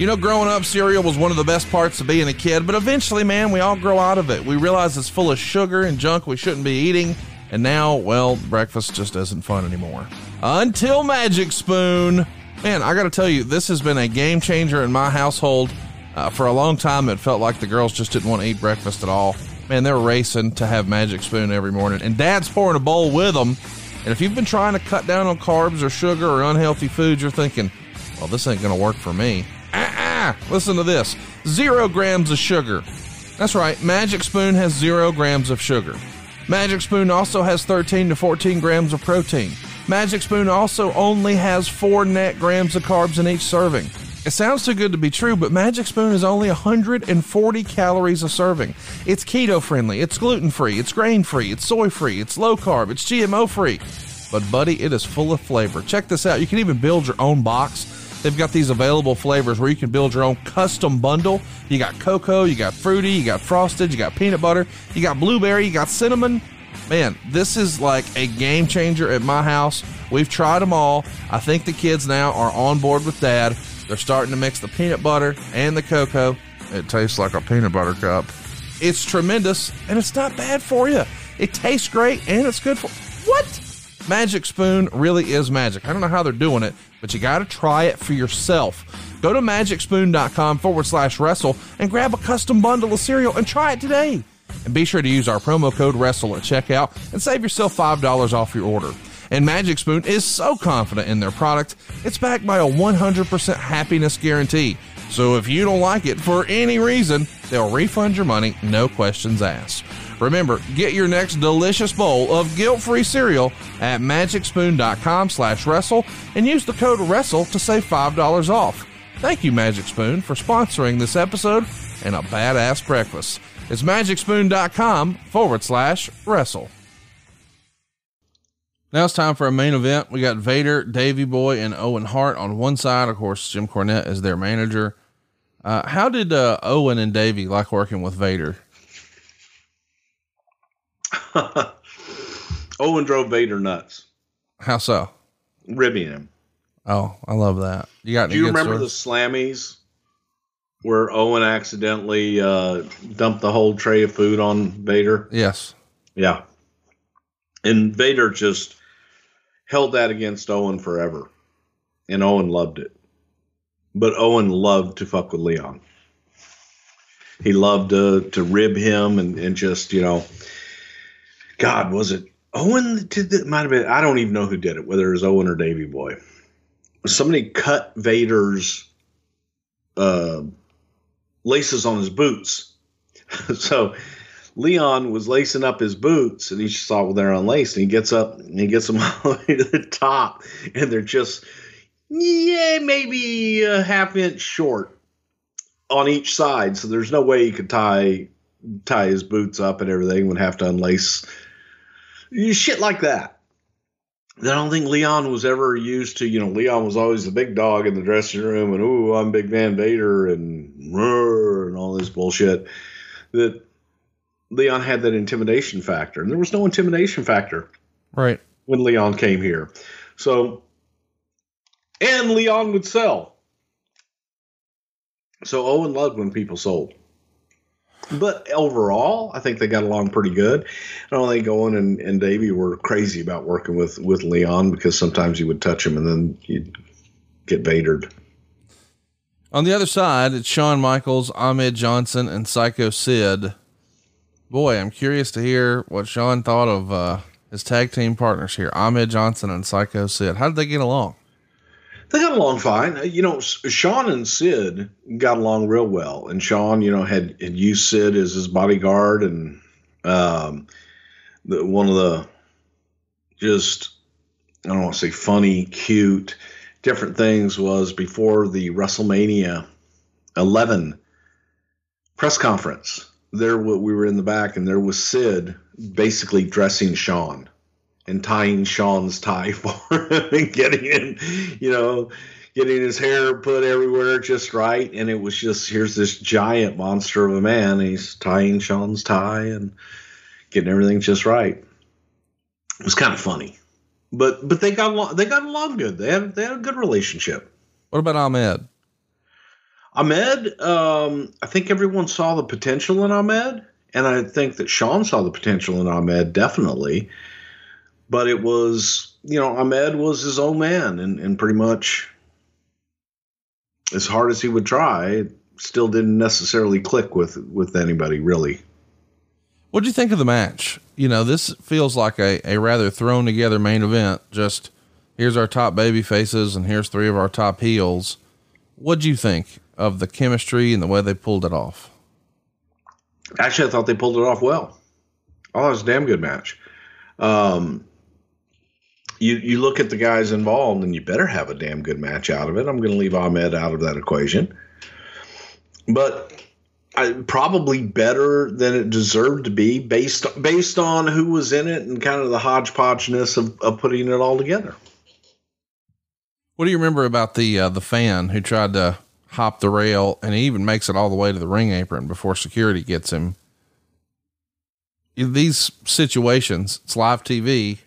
You know, growing up, cereal was one of the best parts of being a kid, but eventually, man, we all grow out of it. We realize it's full of sugar and junk we shouldn't be eating, and now, well, breakfast just isn't fun anymore. Until Magic Spoon. Man, I gotta tell you, this has been a game changer in my household. Uh, for a long time, it felt like the girls just didn't want to eat breakfast at all. Man, they're racing to have Magic Spoon every morning, and Dad's pouring a bowl with them. And if you've been trying to cut down on carbs or sugar or unhealthy foods, you're thinking, well, this ain't gonna work for me. Ah, listen to this zero grams of sugar. That's right, Magic Spoon has zero grams of sugar. Magic Spoon also has 13 to 14 grams of protein. Magic Spoon also only has 4 net grams of carbs in each serving. It sounds too good to be true, but Magic Spoon is only 140 calories a serving. It's keto friendly, it's gluten free, it's grain free, it's soy free, it's low carb, it's GMO free. But, buddy, it is full of flavor. Check this out. You can even build your own box. They've got these available flavors where you can build your own custom bundle. You got cocoa, you got fruity, you got frosted, you got peanut butter, you got blueberry, you got cinnamon. Man, this is like a game changer at my house. We've tried them all. I think the kids now are on board with dad. They're starting to mix the peanut butter and the cocoa. It tastes like a peanut butter cup. It's tremendous and it's not bad for you. It tastes great and it's good for? Magic Spoon really is magic. I don't know how they're doing it, but you got to try it for yourself. Go to magicspoon.com forward slash wrestle and grab a custom bundle of cereal and try it today. And be sure to use our promo code WRESTLE at checkout and save yourself $5 off your order. And Magic Spoon is so confident in their product, it's backed by a 100% happiness guarantee. So if you don't like it for any reason, they'll refund your money, no questions asked. Remember, get your next delicious bowl of guilt-free cereal at magicspoon.com slash wrestle and use the code WRESTLE to save $5 off. Thank you, Magic Spoon, for sponsoring this episode and a badass breakfast. It's magicspoon.com forward slash wrestle. Now it's time for a main event. We got Vader, Davey Boy, and Owen Hart on one side. Of course, Jim Cornette is their manager. Uh, how did uh, Owen and Davey like working with Vader?
Owen drove Vader nuts,
How so?
ribbing him.
Oh, I love that. You got
Do you remember
stories?
the slammies where Owen accidentally uh, dumped the whole tray of food on Vader?
Yes.
Yeah. And Vader just held that against Owen forever. And Owen loved it. But Owen loved to fuck with Leon. He loved to, to rib him and, and just, you know, God, was it Owen did that? Might have been, I don't even know who did it, whether it was Owen or Davey Boy. Somebody cut Vader's uh, laces on his boots. so Leon was lacing up his boots, and he just saw well they're unlaced, and he gets up and he gets them all the way to the top, and they're just yeah maybe a half inch short on each side. So there's no way he could tie tie his boots up and everything. Would have to unlace shit like that. I don't think Leon was ever used to, you know, Leon was always the big dog in the dressing room and, ooh, I'm Big Van Vader and, and all this bullshit. That Leon had that intimidation factor. And there was no intimidation factor
Right.
when Leon came here. So, and Leon would sell. So oh, Owen loved when people sold. But overall, I think they got along pretty good. I don't think Owen and, and Davey were crazy about working with, with Leon because sometimes you would touch him and then you'd get Vadered.
On the other side, it's Shawn Michaels, Ahmed Johnson, and Psycho Sid. Boy, I'm curious to hear what Shawn thought of uh, his tag team partners here, Ahmed Johnson and Psycho Sid. How did they get along?
They got along fine. Uh, You know, Shawn and Sid got along real well. And Shawn, you know, had, had used Sid as his bodyguard. And um, the, one of the just, I don't want to say funny, cute, different things was before the WrestleMania 11 press conference. There, we were in the back, and there was Sid basically dressing Shawn and tying Shawn's tie for him and getting him, you know, getting his hair put everywhere just right. And it was just here's this giant monster of a man. And he's tying Shawn's tie and getting everything just right. It was kind of funny, but but they got along, they got along good. They had they had a good relationship.
What about Ahmed?
Ahmed, um, I think everyone saw the potential in Ahmed, and I think that Shawn saw the potential in Ahmed definitely. But it was, you know, Ahmed was his own man, and, and pretty much as hard as he would try, it still didn't necessarily click with with anybody really.
What do you think of the match? You know, this feels like a, a rather thrown together main event. Just here's our top baby faces and here's three of our top heels. What do you think of the chemistry and the way they pulled it off?
Actually, I thought they pulled it off well. Oh, it was a damn good match. Um, you you look at the guys involved, and you better have a damn good match out of it. I'm going to leave Ahmed out of that equation, but I, probably better than it deserved to be based based on who was in it and kind of the hodgepodgeness of, of putting it all together.
What do you remember about the uh, the fan who tried to hop the rail and he even makes it all the way to the ring apron before security gets him? In these situations, it's live TV.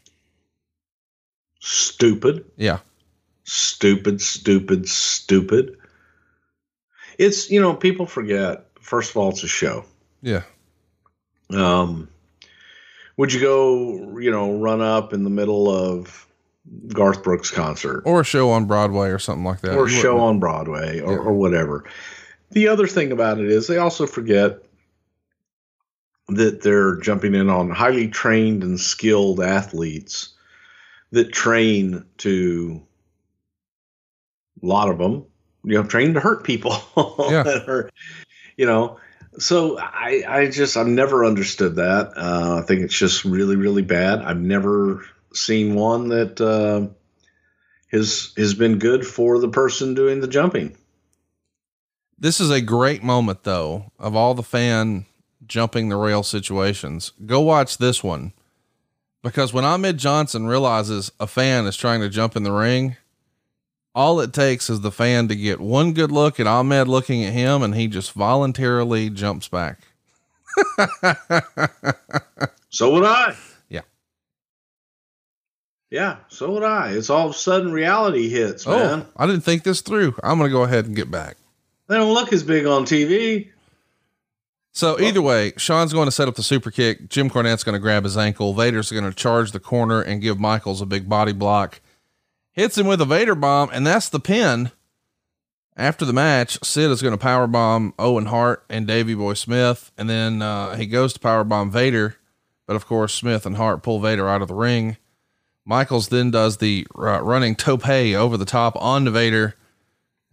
Stupid.
Yeah.
Stupid, stupid, stupid. It's, you know, people forget, first of all, it's a show.
Yeah.
Um, would you go, you know, run up in the middle of Garth Brooks concert
Or a show on Broadway or something like that.
or a show on Broadway or, or whatever? The other thing about it is they also forget that they're jumping in on highly trained and skilled athletes that train to a lot of them, you know, train to hurt people.
Yeah.
are, you know, so I, I just, I've never understood that. Uh, I think it's just really, really bad. I've never seen one that, uh, has, has been good for the person doing the jumping.
This is a great moment though of all the fan jumping the rail situations. Go watch this one because when Ahmed Johnson realizes a fan is trying to jump in the ring, all it takes is the fan to get one good look at Ahmed looking at him and he just voluntarily jumps back.
So would I.
Yeah.
Yeah, so would I. It's all of a sudden reality hits, man.
Oh,
man.
I didn't think this through. I'm going to go ahead and get back.
They don't look as big on TV.
So either way, Shawn's going to set up the super kick. Jim Cornette's going to grab his ankle. Vader's going to charge the corner and give Michaels a big body block. Hits him with a Vader bomb, and that's the pin. After the match, Sid is going to power bomb Owen Hart and Davey Boy Smith, and then uh, he goes to power bomb Vader, but of course Smith and Hart pull Vader out of the ring. Michaels then does the uh, running tope over the top on Vader.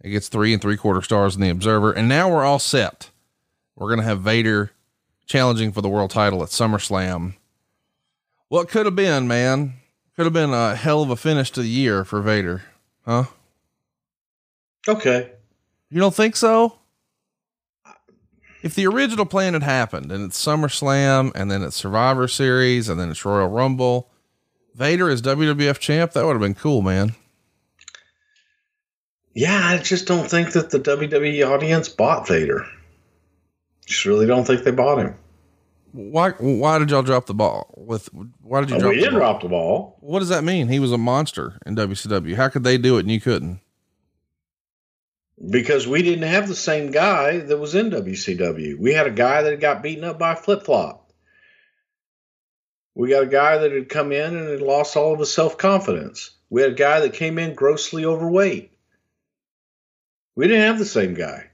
It gets three and three quarter stars in the Observer, and now we're all set. We're going to have Vader challenging for the world title at SummerSlam. What could have been, man? Could have been a hell of a finish to the year for Vader, huh?
Okay.
You don't think so? If the original plan had happened and it's SummerSlam and then it's Survivor Series and then it's Royal Rumble, Vader is WWF champ, that would have been cool, man.
Yeah, I just don't think that the WWE audience bought Vader. Just really don't think they bought him.
Why why did y'all drop the ball with why did you
Oh,
drop
we
the
didn't
ball?
drop the ball.
What does that mean? He was a monster in WCW. How could they do it and you couldn't?
because we didn't have the same guy that was in WCW. We had a guy that got beaten up by flip flop. We got a guy that had come in and had lost all of his self confidence. We had a guy that came in grossly overweight. We didn't have the same guy.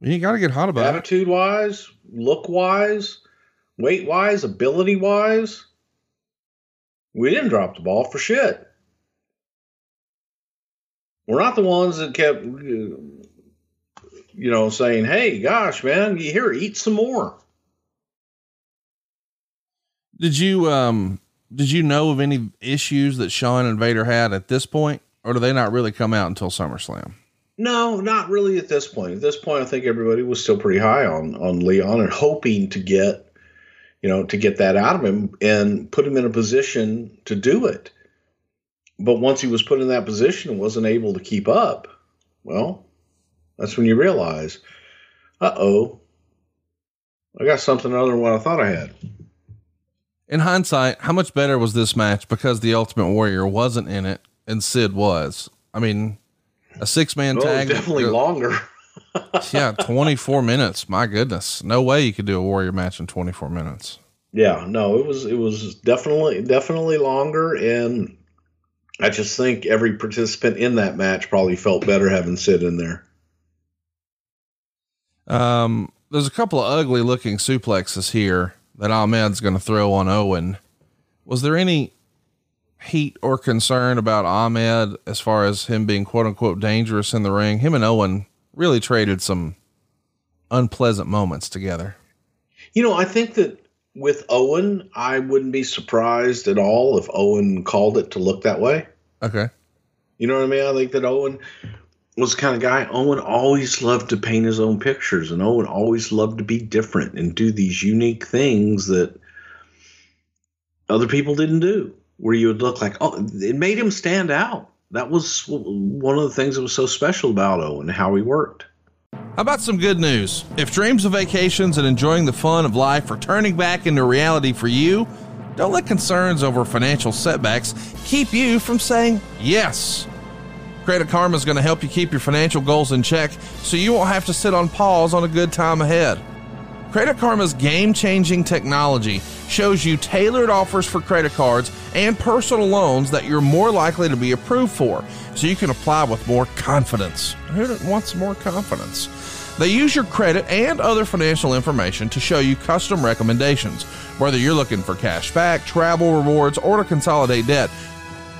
You got to get hot about it.
Attitude wise, look wise, weight wise, ability wise. We didn't drop the ball for shit. We're not the ones that kept, you know, saying, "Hey, gosh, man, you here, eat some more."
Did you um did you know of any issues that Shawn and Vader had at this point, or do they not really come out until SummerSlam?
No, not really at this point. At this point, I think everybody was still pretty high on on Leon and hoping to get, you know, to get that out of him and put him in a position to do it. But once he was put in that position and wasn't able to keep up, well, that's when you realize, uh oh, I got something other than what I thought I had.
In hindsight, how much better was this match because the Ultimate Warrior wasn't in it and Sid was? I mean, a six man
Well,
tag.
definitely longer.
yeah, 24 minutes. My goodness. No way you could do a Warrior match in 24 minutes.
Yeah, no, it was it was definitely definitely longer, and I just think every participant in that match probably felt better having Sid in there.
Um, there's a couple of ugly looking suplexes here that Ahmed's going to throw on Owen. Was there any heat or concern about Ahmed as far as him being quote unquote dangerous in the ring? Him and Owen really traded some unpleasant moments together.
You know, I think that with Owen, I wouldn't be surprised at all if Owen called it to look that way.
Okay.
You know what I mean? I think that Owen was the kind of guy. Owen always loved to paint his own pictures, and Owen always loved to be different and do these unique things that other people didn't do. Where you would look like, oh, it made him stand out. That was one of the things that was so special about Owen, and how he worked.
How about some good news? If dreams of vacations and enjoying the fun of life are turning back into reality for you, don't let concerns over financial setbacks keep you from saying yes. Credit Karma is going to help you keep your financial goals in check so you won't have to sit on pause on a good time ahead. Credit Karma's game changing technology shows you tailored offers for credit cards and personal loans that you're more likely to be approved for, so you can apply with more confidence. Who wants more confidence? They use your credit and other financial information to show you custom recommendations, whether you're looking for cash back, travel rewards, or to consolidate debt.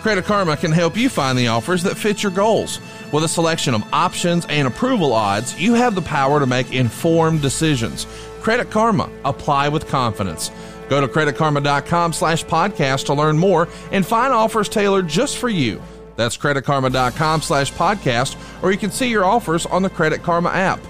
Credit Karma can help you find the offers that fit your goals. With a selection of options and approval odds, you have the power to make informed decisions. Credit Karma. Apply with confidence. Go to creditkarma.com slash podcast to learn more and find offers tailored just for you. That's creditkarma.com slash podcast, or you can see your offers on the Credit Karma app.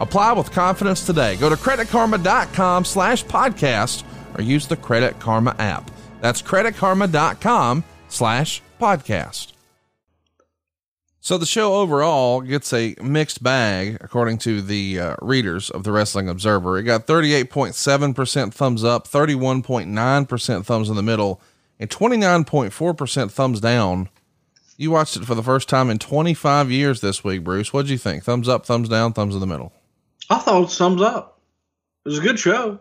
Apply with confidence today. Go to creditkarma.com slash podcast or use the Credit Karma app. That's creditkarma.com slash podcast. So the show overall gets a mixed bag, according to the uh, readers of the Wrestling Observer. It got 38.7% thumbs up, 31.9% thumbs in the middle, and 29.4% thumbs down. You watched it for the first time in 25 years this week, Bruce. What'd you think? Thumbs up, thumbs down, thumbs in the middle?
I thought thumbs up. It was a good show.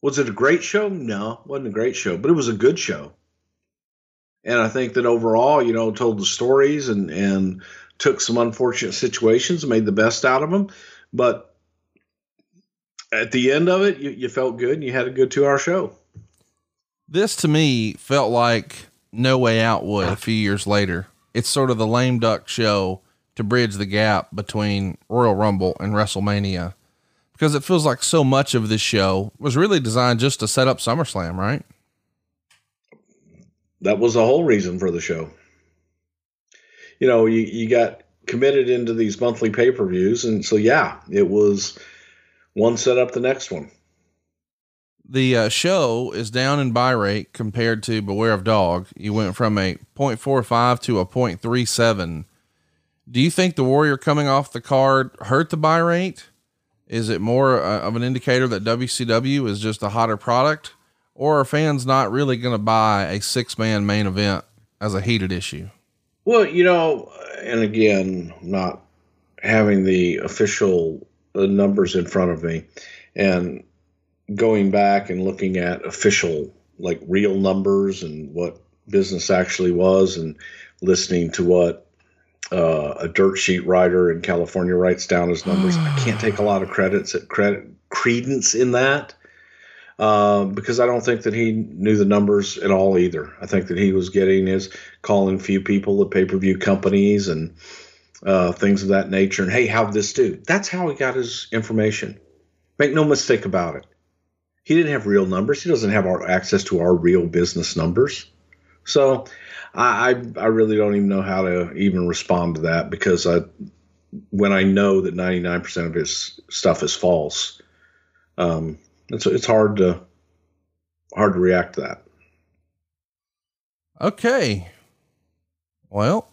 Was it a great show? No, wasn't a great show, but it was a good show. And I think that overall, you know, told the stories and and took some unfortunate situations and made the best out of them. But at the end of it, you, you felt good and you had a good two hour show.
This to me felt like No Way Out would a few years later. It's sort of the lame duck show to bridge the gap between Royal Rumble and WrestleMania because it feels like so much of this show was really designed just to set up SummerSlam, right?
That was the whole reason for the show. You know, you, you got committed into these monthly pay per views. And so, yeah, it was one set up the next one.
The uh, show is down in buy rate compared to Beware of Dog. You went from a 0.45 to a 0.37. Do you think the Warrior coming off the card hurt the buy rate? Is it more uh, of an indicator that WCW is just a hotter product? Or are fans not really going to buy a six man main event as a heated issue?
Well, you know, and again, not having the official uh, numbers in front of me and going back and looking at official, like real numbers and what business actually was and listening to what uh, a dirt sheet writer in California writes down as numbers. I can't take a lot of credits at credit credence in that uh, because I don't think that he knew the numbers at all either. I think that he was getting his calling few people at pay per view companies and uh, things of that nature. And hey, how'd this do? That's how he got his information. Make no mistake about it. He didn't have real numbers. He doesn't have our access to our real business numbers. So I, I, I really don't even know how to even respond to that because I, when I know that 99% of his stuff is false, um, it's it's hard to hard to react to that.
Okay. Well,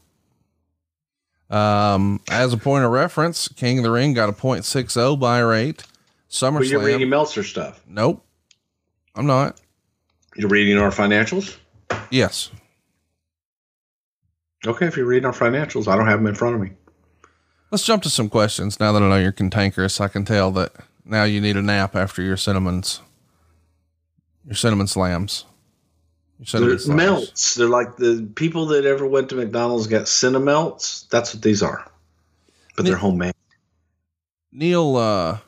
um, as a point of reference, King of the Ring got a 0.60 buy rate. SummerSlam.
But you're reading Meltzer stuff.
Nope. I'm not.
You're reading our financials?
Yes.
Okay, if you're reading our financials, I don't have them in front of me.
Let's jump to some questions. Now that I know you're cantankerous, I can tell that now you need a nap after your cinnamons, your cinnamon slams. Your cinnamon
They're
slams.
melts. They're like the people that ever went to McDonald's got Cinnamelts. That's what these are. But they're homemade.
Neil uh,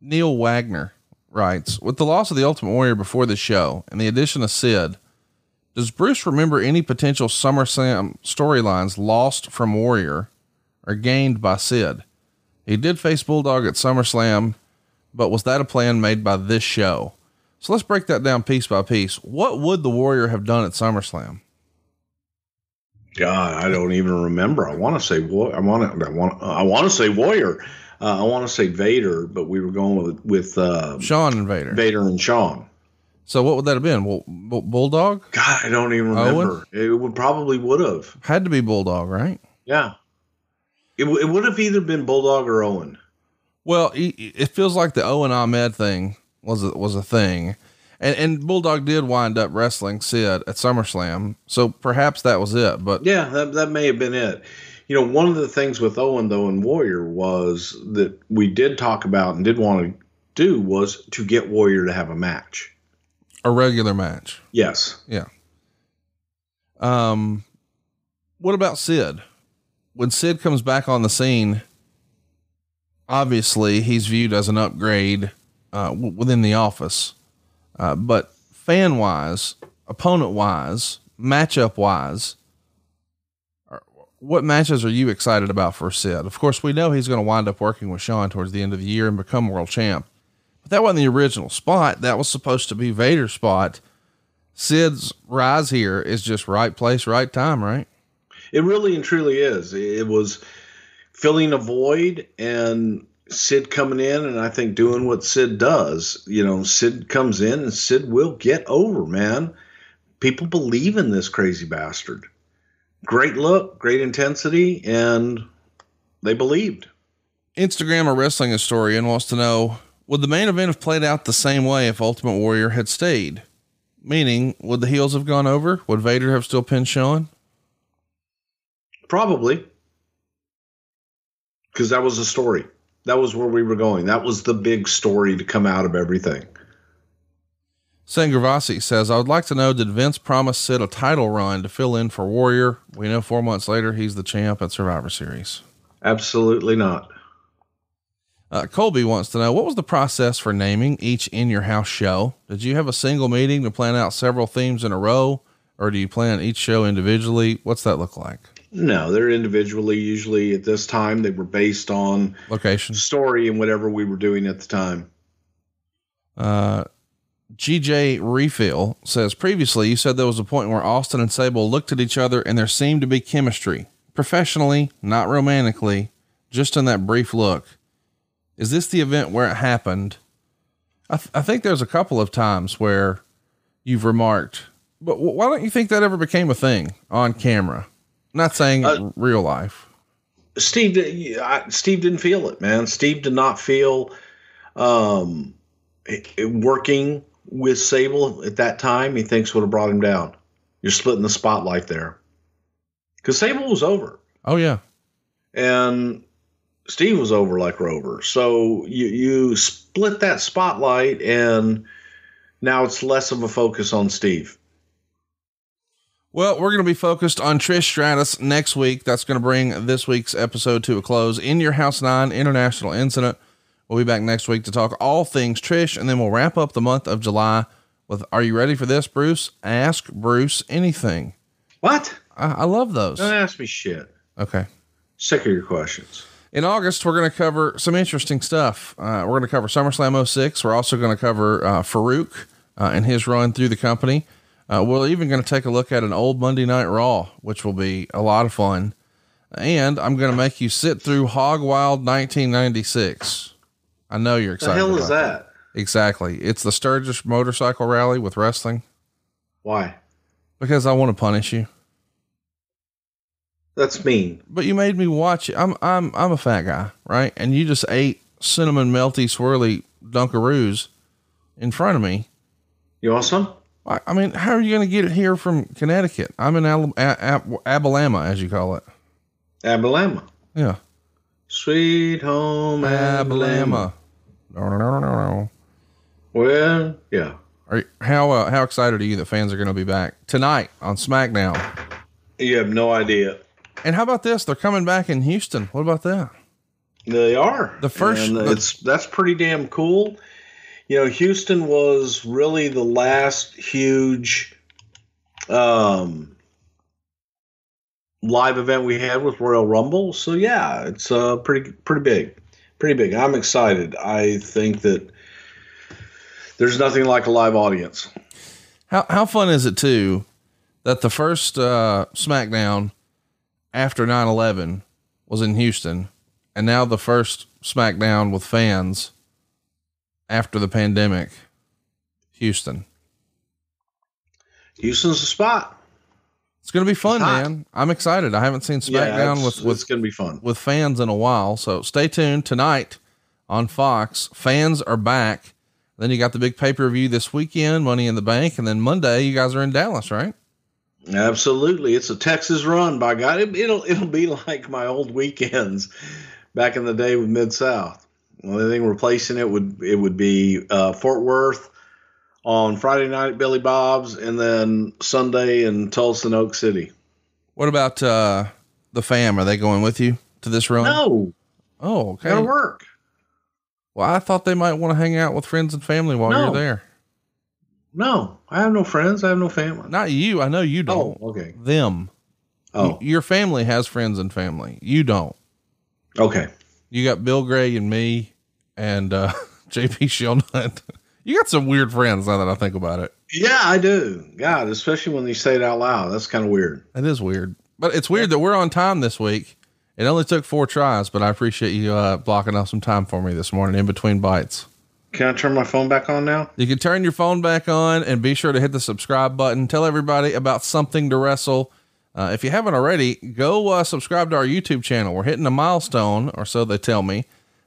Neil Wagner writes, with the loss of the Ultimate Warrior before the show and the addition of Sid, does Bruce remember any potential SummerSlam storylines lost from Warrior or gained by Sid? He did face Bulldog at SummerSlam, but was that a plan made by this show? So let's break that down piece by piece. What would the Warrior have done at SummerSlam?
God, I don't even remember. I want to say war. I want to. I want. I want to say warrior. Uh, I want to say Vader, but we were going with with uh,
Shawn and Vader.
Vader and Shawn.
So what would that have been? Bull, Bull- Bulldog?
God, I don't even remember. It would probably would have.
Had to be Bulldog, right?
Yeah. It, w- it would have either been Bulldog or Owen.
Well, it, it feels like the Owen Ahmed thing was a, was a thing, and and Bulldog did wind up wrestling Sid at SummerSlam, so perhaps that was it. But
Yeah, that that may have been it. You know, one of the things with Owen though and Warrior was that we did talk about and did want to do was to get Warrior to have a match.
a regular match,
Yes.
yeah. Um, what about Sid? When Sid comes back on the scene, obviously he's viewed as an upgrade uh, w- within the office, uh, but fan wise, opponent wise, matchup wise, what matches are you excited about for Sid? Of course, we know he's going to wind up working with Shawn towards the end of the year and become world champ. But that wasn't the original spot. That was supposed to be Vader's spot. Sid's rise here is just right place, right time, right?
It really and truly is. It was filling a void and Sid coming in and I think doing what Sid does. You know, Sid comes in and Sid will get over, man. People believe in this crazy bastard. Great look, great intensity, and they believed.
Instagram a wrestling historian wants to know would the main event have played out the same way if Ultimate Warrior had stayed? Meaning, would the heels have gone over? Would Vader have still pinned Shawn?
Probably. Because that was the story. That was where we were going. That was the big story to come out of everything.
Sangravasi says, I would like to know did Vince promise Sid a title run to fill in for Warrior? We know four months later he's the champ at Survivor Series.
Absolutely not.
Uh, Colby wants to know what was the process for naming each in your house show? Did you have a single meeting to plan out several themes in a row, or do you plan each show individually? What's that look like?
No, they're individually. Usually at this time, they were based on
Location.
story and whatever we were doing at the time.
Uh, GJ Refill says previously you said there was a point where Austin and Sable looked at each other and there seemed to be chemistry, professionally, not romantically, just in that brief look. Is this the event where it happened? I, th- I think there's a couple of times where you've remarked, but wh- why don't you think that ever became a thing on camera? Not saying
Uh,
real life.
Steve, I- Steve didn't feel it, man. Steve did not feel um, it- it- working with Sable at that time. He thinks would have brought him down. You're splitting the spotlight there because Sable was over.
Oh yeah.
and Steve was over like Rover. So you you split that spotlight, and now it's less of a focus on Steve.
Well, we're going to be focused on Trish Stratus next week. That's going to bring this week's episode to a close. In Your House 9 International Incident. We'll be back next week to talk all things Trish, and then we'll wrap up the month of July with Are you ready for this, Bruce? Ask Bruce anything.
What?
I, I love those.
Don't ask me shit.
Okay.
Sick of your questions.
In August, we're going to cover some interesting stuff. Uh, we're going to cover SummerSlam 06. We're also going to cover uh, Faarooq uh, and his run through the company. Uh, we're even going to take a look at an old Monday Night Raw, which will be a lot of fun. And I'm going to make you sit through Hog Wild 1996. I know you're excited.
The hell is
about
that?
Exactly. It's the Sturgis Motorcycle Rally with wrestling
Why?
because I want to punish you.
That's mean.
But you made me watch it. I'm I'm I'm a fat guy, right? And you just ate cinnamon melty swirly Dunkaroos in front of me.
You want some?
I, I mean, how are you going to get it here from Connecticut? I'm in Al- A- A- Abilama, as you call it.
Abilama.
Yeah.
Sweet home Abilama. Alabama.
Alabama.
Well, yeah.
Are you, how uh, how excited are you that fans are going to be back tonight on SmackDown?
You have no idea.
And how about this? They're coming back in Houston. What about that?
They are
The first- the-
it's that's pretty damn cool. You know, Houston was really the last huge um, live event we had with Royal Rumble. So yeah, it's uh, pretty pretty big, pretty big. I'm excited. I think that there's nothing like a live audience.
How how fun is it too that the first uh, SmackDown after 9/11 was in Houston, and now the first SmackDown with fans after the pandemic, Houston.
Houston's the spot.
It's going to be fun, man. I'm excited. I haven't seen
Yeah,
SmackDown
it's-
with with
it's gonna be fun
with fans in a while. So stay tuned tonight on Fox. Fans are back. Then you got the big pay per view this weekend, Money in the Bank, and then Monday you guys are in Dallas, right?
Absolutely, it's a Texas run. By God, it, it'll it'll be like my old weekends back in the day with Mid South. The only thing replacing it would it would be uh, Fort Worth on Friday night at Billy Bob's, and then Sunday in Tulsa and Oak City.
What about uh, the fam? Are they going with you to this run?
No.
Oh, okay.
Gotta work.
Well, I thought they might want to hang out with friends and family while
No.
you're there.
No, I have no friends. I have no family.
Not you. I know you don't.
Oh, okay.
Them.
Oh.
Y- your family has friends and family. You don't.
Okay.
You got Bill Gray and me and uh, JP Shellnut. you got some weird friends now that I think about it.
Yeah, I do. God, especially when you say it out loud. That's kind of weird.
It is weird. But it's weird that we're on time this week. It only took four tries, but I appreciate you uh, blocking off some time for me this morning in between bites.
Can I turn my phone back on now?
You can turn your phone back on and be sure to hit the subscribe button. Tell everybody about something to wrestle. Uh, if you haven't already, go uh, subscribe to our YouTube channel. We're hitting a milestone, or so they tell me.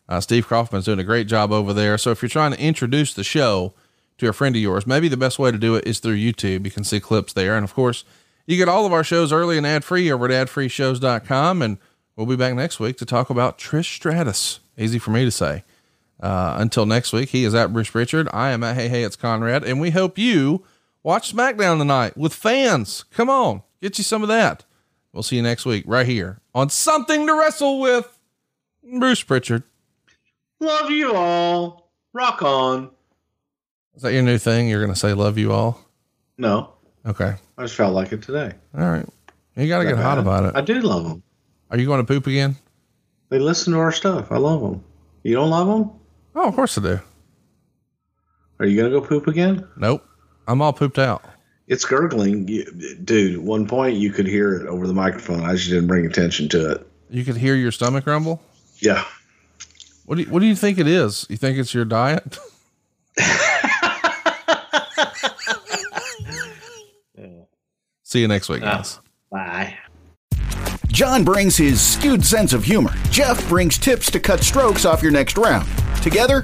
Uh, Steve Kaufman's doing a great job over there. So if you're trying to introduce the show to a friend of yours, maybe the best way to do it is through YouTube. You can see clips there. And of course, you get all of our shows early and ad free over at adfreeshows.com. And we'll be back next week to talk about Trish Stratus. Easy for me to say. Uh, until next week, he is at Bruce Prichard. I am at Hey Hey It's Conrad, and we hope you watch SmackDown tonight with fans. Come on, get you some of that. We'll see you next week right here on Something to Wrestle with Bruce Prichard.
Love you all. Rock on.
Is that your new thing? You're going to say love you all?
No,
Okay.
I just felt like it today.
All right. You got to get
Not
hot about it.
I do love them.
Are you going to poop again?
They listen to our stuff. I love them. You don't love them?
Oh, of course I do.
Are you gonna go poop again?
Nope. I'm all pooped out.
It's gurgling, dude. At one point, you could hear it over the microphone. I just didn't bring attention to it.
You could hear your stomach rumble.
Yeah.
What do you, what do you think it is? You think it's your diet? See you next week, oh, guys.
Bye.
John brings his skewed sense of humor. Jeff brings tips to cut strokes off your next round. Together,